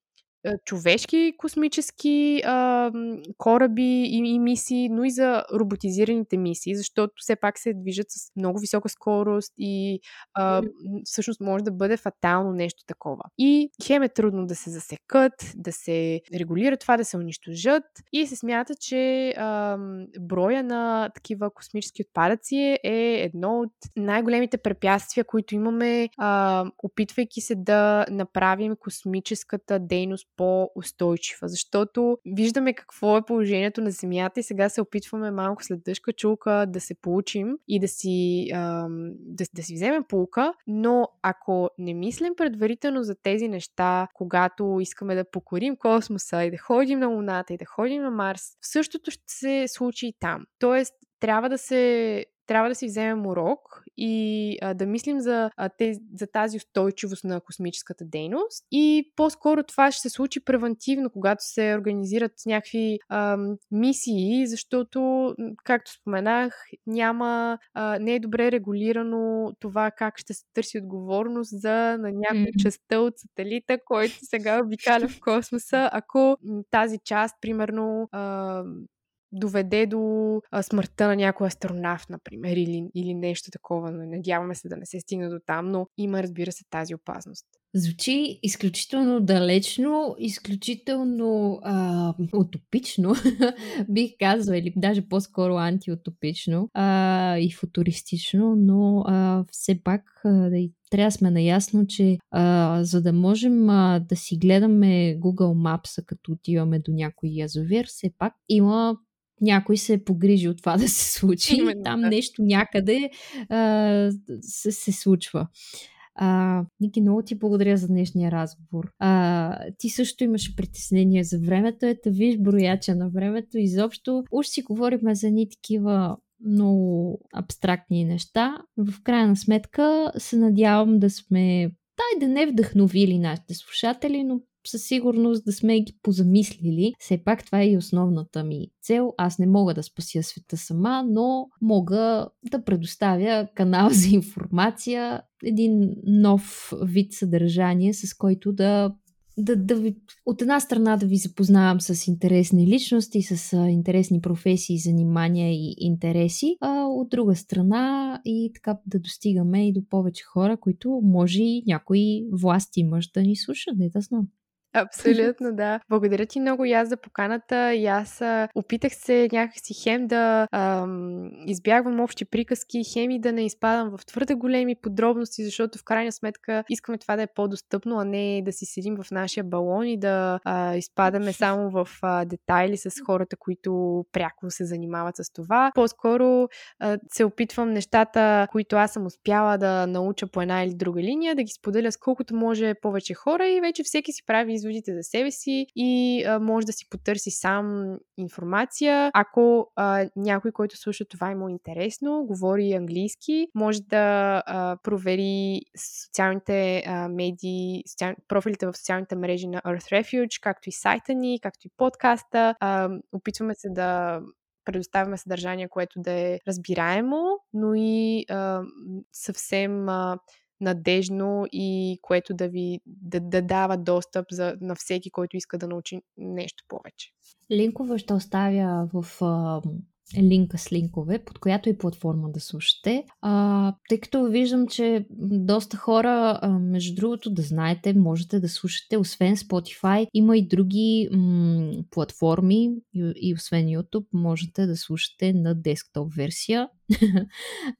човешки космически а, кораби и, и мисии, но и за роботизираните мисии, защото все пак се движат с много висока скорост и а, всъщност може да бъде фатално нещо такова. И хем е трудно да се засекат, да се регулира това, да се унищожат и се смята, че а, броя на такива космически отпадъци е едно от най-големите препятствия, които имаме, а, опитвайки се да направим космическата дейност по-устойчива, защото виждаме какво е положението на Земята и сега се опитваме малко след дъжка чулка да се получим и да си, ам, да, да си вземем полука, но ако не мислим предварително за тези неща, когато искаме да покорим космоса и да ходим на Луната и да ходим на Марс, същото ще се случи и там. Тоест, трябва да се трябва да си вземем урок и а, да мислим за, а, те, за тази устойчивост на космическата дейност. И по-скоро това ще се случи превентивно, когато се организират някакви а, мисии, защото, както споменах, няма, а, не е добре регулирано това как ще се търси отговорност за на някоя частта от сателита, който сега обикаля в космоса, ако тази част, примерно, а, доведе до а, смъртта на някой астронавт, например, или, или нещо такова. Надяваме се да не се стигне до там, но има, разбира се, тази опасност. Звучи изключително далечно, изключително а, утопично, бих казала, или даже по-скоро антиутопично а, и футуристично, но а, все пак а, трябва да сме наясно, че а, за да можем а, да си гледаме Google Maps, като отиваме до някой язовир, все пак има някой се е погрижил това да се случи. Именно, Там да. нещо някъде а, се, се случва. А, Ники, много ти благодаря за днешния разговор. А, ти също имаш притеснение за времето. Ето виж брояча на времето. Изобщо уж си говорим за ни такива много абстрактни неща. В крайна сметка се надявам да сме дай да не вдъхновили нашите слушатели, но със сигурност да сме ги позамислили. Все пак това е и основната ми цел. Аз не мога да спася света сама, но мога да предоставя канал за информация, един нов вид съдържание, с който да да, да ви, от една страна да ви запознавам с интересни личности, с а, интересни професии, занимания и интереси, а от друга страна и така да достигаме и до повече хора, които може и някои власти мъж да ни слушат, не да знам. Абсолютно, да. Благодаря ти много и аз за поканата. И аз опитах се някакси хем да ам, избягвам общи приказки, хем и да не изпадам в твърде големи подробности, защото в крайна сметка искаме това да е по-достъпно, а не да си седим в нашия балон и да а, изпадаме само в а, детайли с хората, които пряко се занимават с това. По-скоро а, се опитвам нещата, които аз съм успяла да науча по една или друга линия, да ги споделя с колкото може повече хора и вече всеки си прави изводите за себе си и а, може да си потърси сам информация. Ако а, някой, който слуша това е му интересно, говори английски, може да а, провери социалните а, медии, социал... профилите в социалните мрежи на Earth Refuge, както и сайта ни, както и подкаста. А, опитваме се да предоставяме съдържание, което да е разбираемо, но и а, съвсем а, надежно и което да ви да, да дава достъп за, на всеки, който иска да научи нещо повече. Линкове ще оставя в а, линка с линкове, под която и платформа да слушате. А, тъй като виждам, че доста хора, а, между другото, да знаете, можете да слушате, освен Spotify, има и други м- платформи и, и освен YouTube, можете да слушате на десктоп версия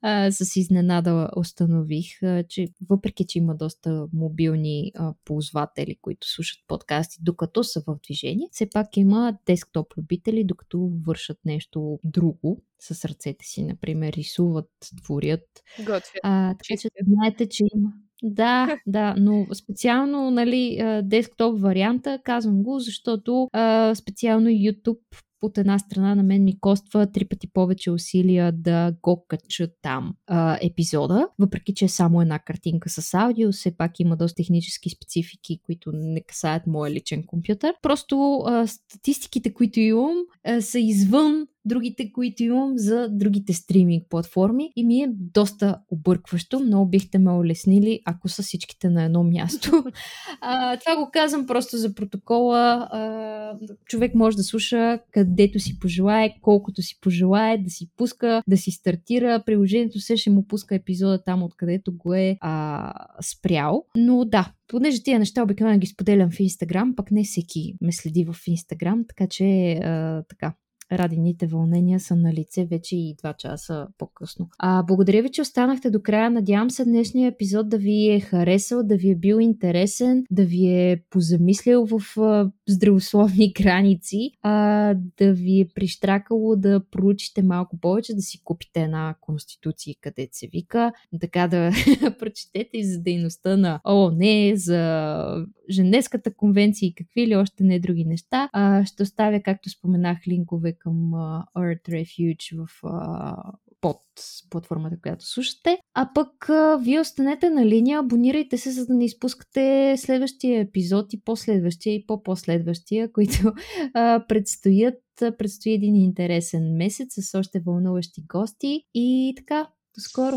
а, с изненада установих, а, че въпреки, че има доста мобилни а, ползватели, които слушат подкасти докато са в движение, все пак има десктоп любители, докато вършат нещо друго с ръцете си, например, рисуват, творят. Готвят. А, така че знаете, че има. Да, да, но специално, нали, десктоп варианта, казвам го, защото а, специално YouTube от една страна на мен ми коства три пъти повече усилия да го кача там а, епизода, въпреки че е само една картинка с аудио, все пак има доста технически специфики, които не касаят моя личен компютър. Просто а, статистиките, които имам, а, са извън другите, които имам за другите стриминг платформи и ми е доста объркващо. Много бихте ме улеснили, ако са всичките на едно място. а, това го казвам просто за протокола. А, човек може да слуша където си пожелае, колкото си пожелае, да си пуска, да си стартира. Приложението се ще му пуска епизода там, откъдето го е а, спрял. Но да, понеже тия неща обикновено ги споделям в Инстаграм, пък не всеки ме следи в Инстаграм, така че а, така, радините вълнения са на лице вече и 2 часа по-късно. А, благодаря ви, че останахте до края. Надявам се днешния епизод да ви е харесал, да ви е бил интересен, да ви е позамислял в а, здравословни граници, а, да ви е прищракало да проучите малко повече, да си купите една конституция, където се вика, така да прочетете и за дейността на ООН, за Женевската конвенция и какви ли още не други неща. А, ще оставя, както споменах, линкове към Earth Refuge в под платформата, която слушате. А пък вие останете на линия, абонирайте се, за да не изпускате следващия епизод и последващия и по-последващия, които а, предстоят. Предстои един интересен месец с още вълнуващи гости и така, до скоро!